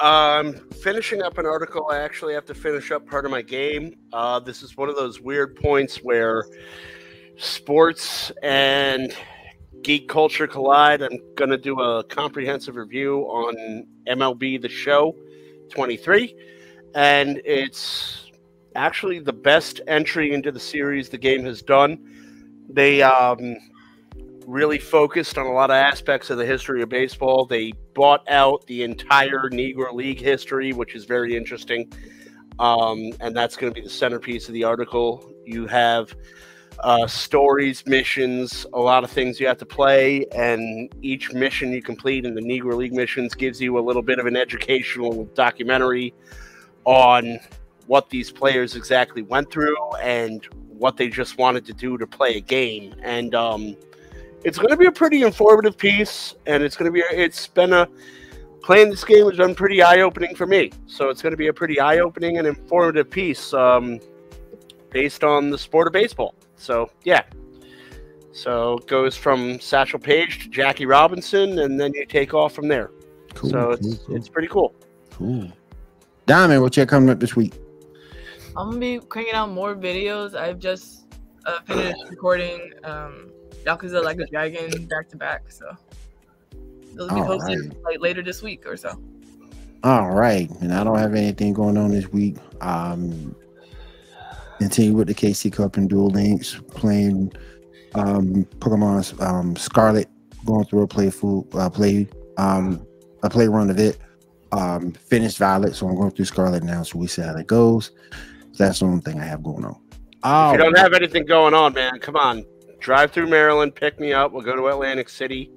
Um, finishing up an article. I actually have to finish up part of my game. Uh, this is one of those weird points where sports and geek culture collide. I'm going to do a comprehensive review on MLB The Show 23. And it's actually the best entry into the series the game has done. They um, really focused on a lot of aspects of the history of baseball. They bought out the entire Negro League history, which is very interesting. Um, and that's going to be the centerpiece of the article. You have uh, stories, missions, a lot of things you have to play, and each mission you complete in the Negro League missions gives you a little bit of an educational documentary on what these players exactly went through and what they just wanted to do to play a game. And um, it's going to be a pretty informative piece, and it's going to be it's been a playing this game has been pretty eye opening for me. So it's going to be a pretty eye opening and informative piece um, based on the sport of baseball. So yeah. So it goes from Satchel Paige to Jackie Robinson, and then you take off from there. Cool, so it's cool, it's pretty cool. cool. Diamond, what you got coming up this week? I'm gonna be cranking out more videos. I've just uh, finished recording um, Yakuza Like a Dragon back to back, so they'll be All posted like later this week or so. All right, and I don't have anything going on this week. Um, continue with the KC Cup and Duel Links, playing um Pokemon um Scarlet, going through a playful uh, play um a play run of it. Um, finished Violet, so I'm going through Scarlet now. So we see how that goes. That's the only thing I have going on. Oh, If you don't have anything going on, man, come on. Drive through Maryland, pick me up. We'll go to Atlantic City.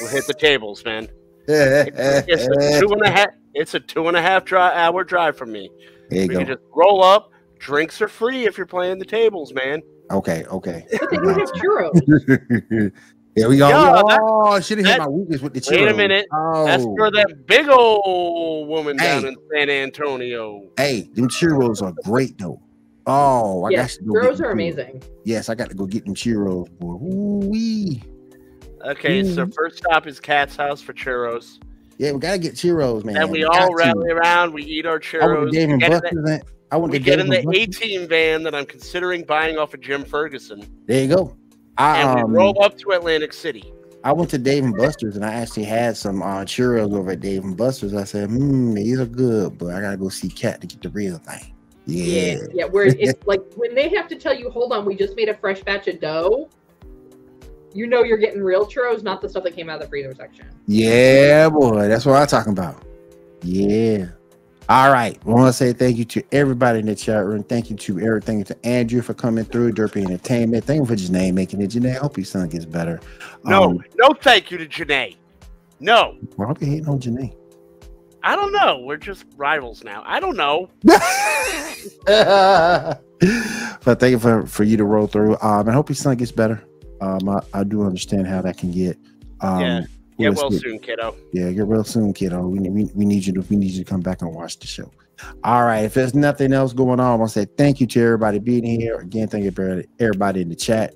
We'll hit the tables, man. It's a two and a half. It's a two and a half dri hour drive from me. there you We go. can just roll up. Drinks are free if you're playing the tables, man. Okay, okay. But they don't have churros. There we go. Yeah, oh, I should have hit my weakness with the Wait a churros. minute. Oh, That's for that big old woman down in San Antonio. hey, them churros are great though. Oh, I yes, got to go churros are too. amazing. Yes, I got to go get them churros. Ooh wee. Okay, so Mm. first stop is Cat's house for churros. Yeah, we gotta get churros, man. Then we got all to. rally around. We eat our I went churros. to Dave We and get in the- Buster's. and- I went we to get in the and A Buster's. team van that I'm considering buying off of Jim Ferguson, There you go. I and um, we roll up to Atlantic City. I went to Dave and Buster's and I actually had some uh, churros over at Dave and Buster's. I said, hmm, these are good, but I gotta go see Cat to get the real thing. Yeah. Yeah, yeah. Where it's like when they have to tell you, "Hold on, we just made a fresh batch of dough." You know you're getting real churros, not the stuff that came out of the freezer section. Yeah, boy, that's what I'm talking about. Yeah. All right. I want to say thank you to everybody in the chat room. Thank you to Eric. Thank you to Andrew for coming through. Derpy Entertainment. Thank you for Janae making it. Janae, I hope your son gets better. No, Um, no, thank you to Janae. No, why are you hating on Janae? I don't know. We're just rivals now. I don't know. but thank you for, for you to roll through. Um, I hope your son gets better. Um, I, I do understand how that can get. Um, Yeah. Get well soon, kiddo. Yeah, get real soon, kiddo. We, we, we need you to we need you to come back and watch the show. All right. If there's nothing else going on, I want to say thank you to everybody being here. Again, thank you everybody- in the chat.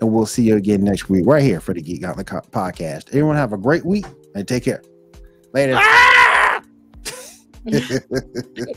And we'll see you again next week, right here for the Geek Gauntlet Co- podcast. Everyone have a great week and take care. Later. Ah!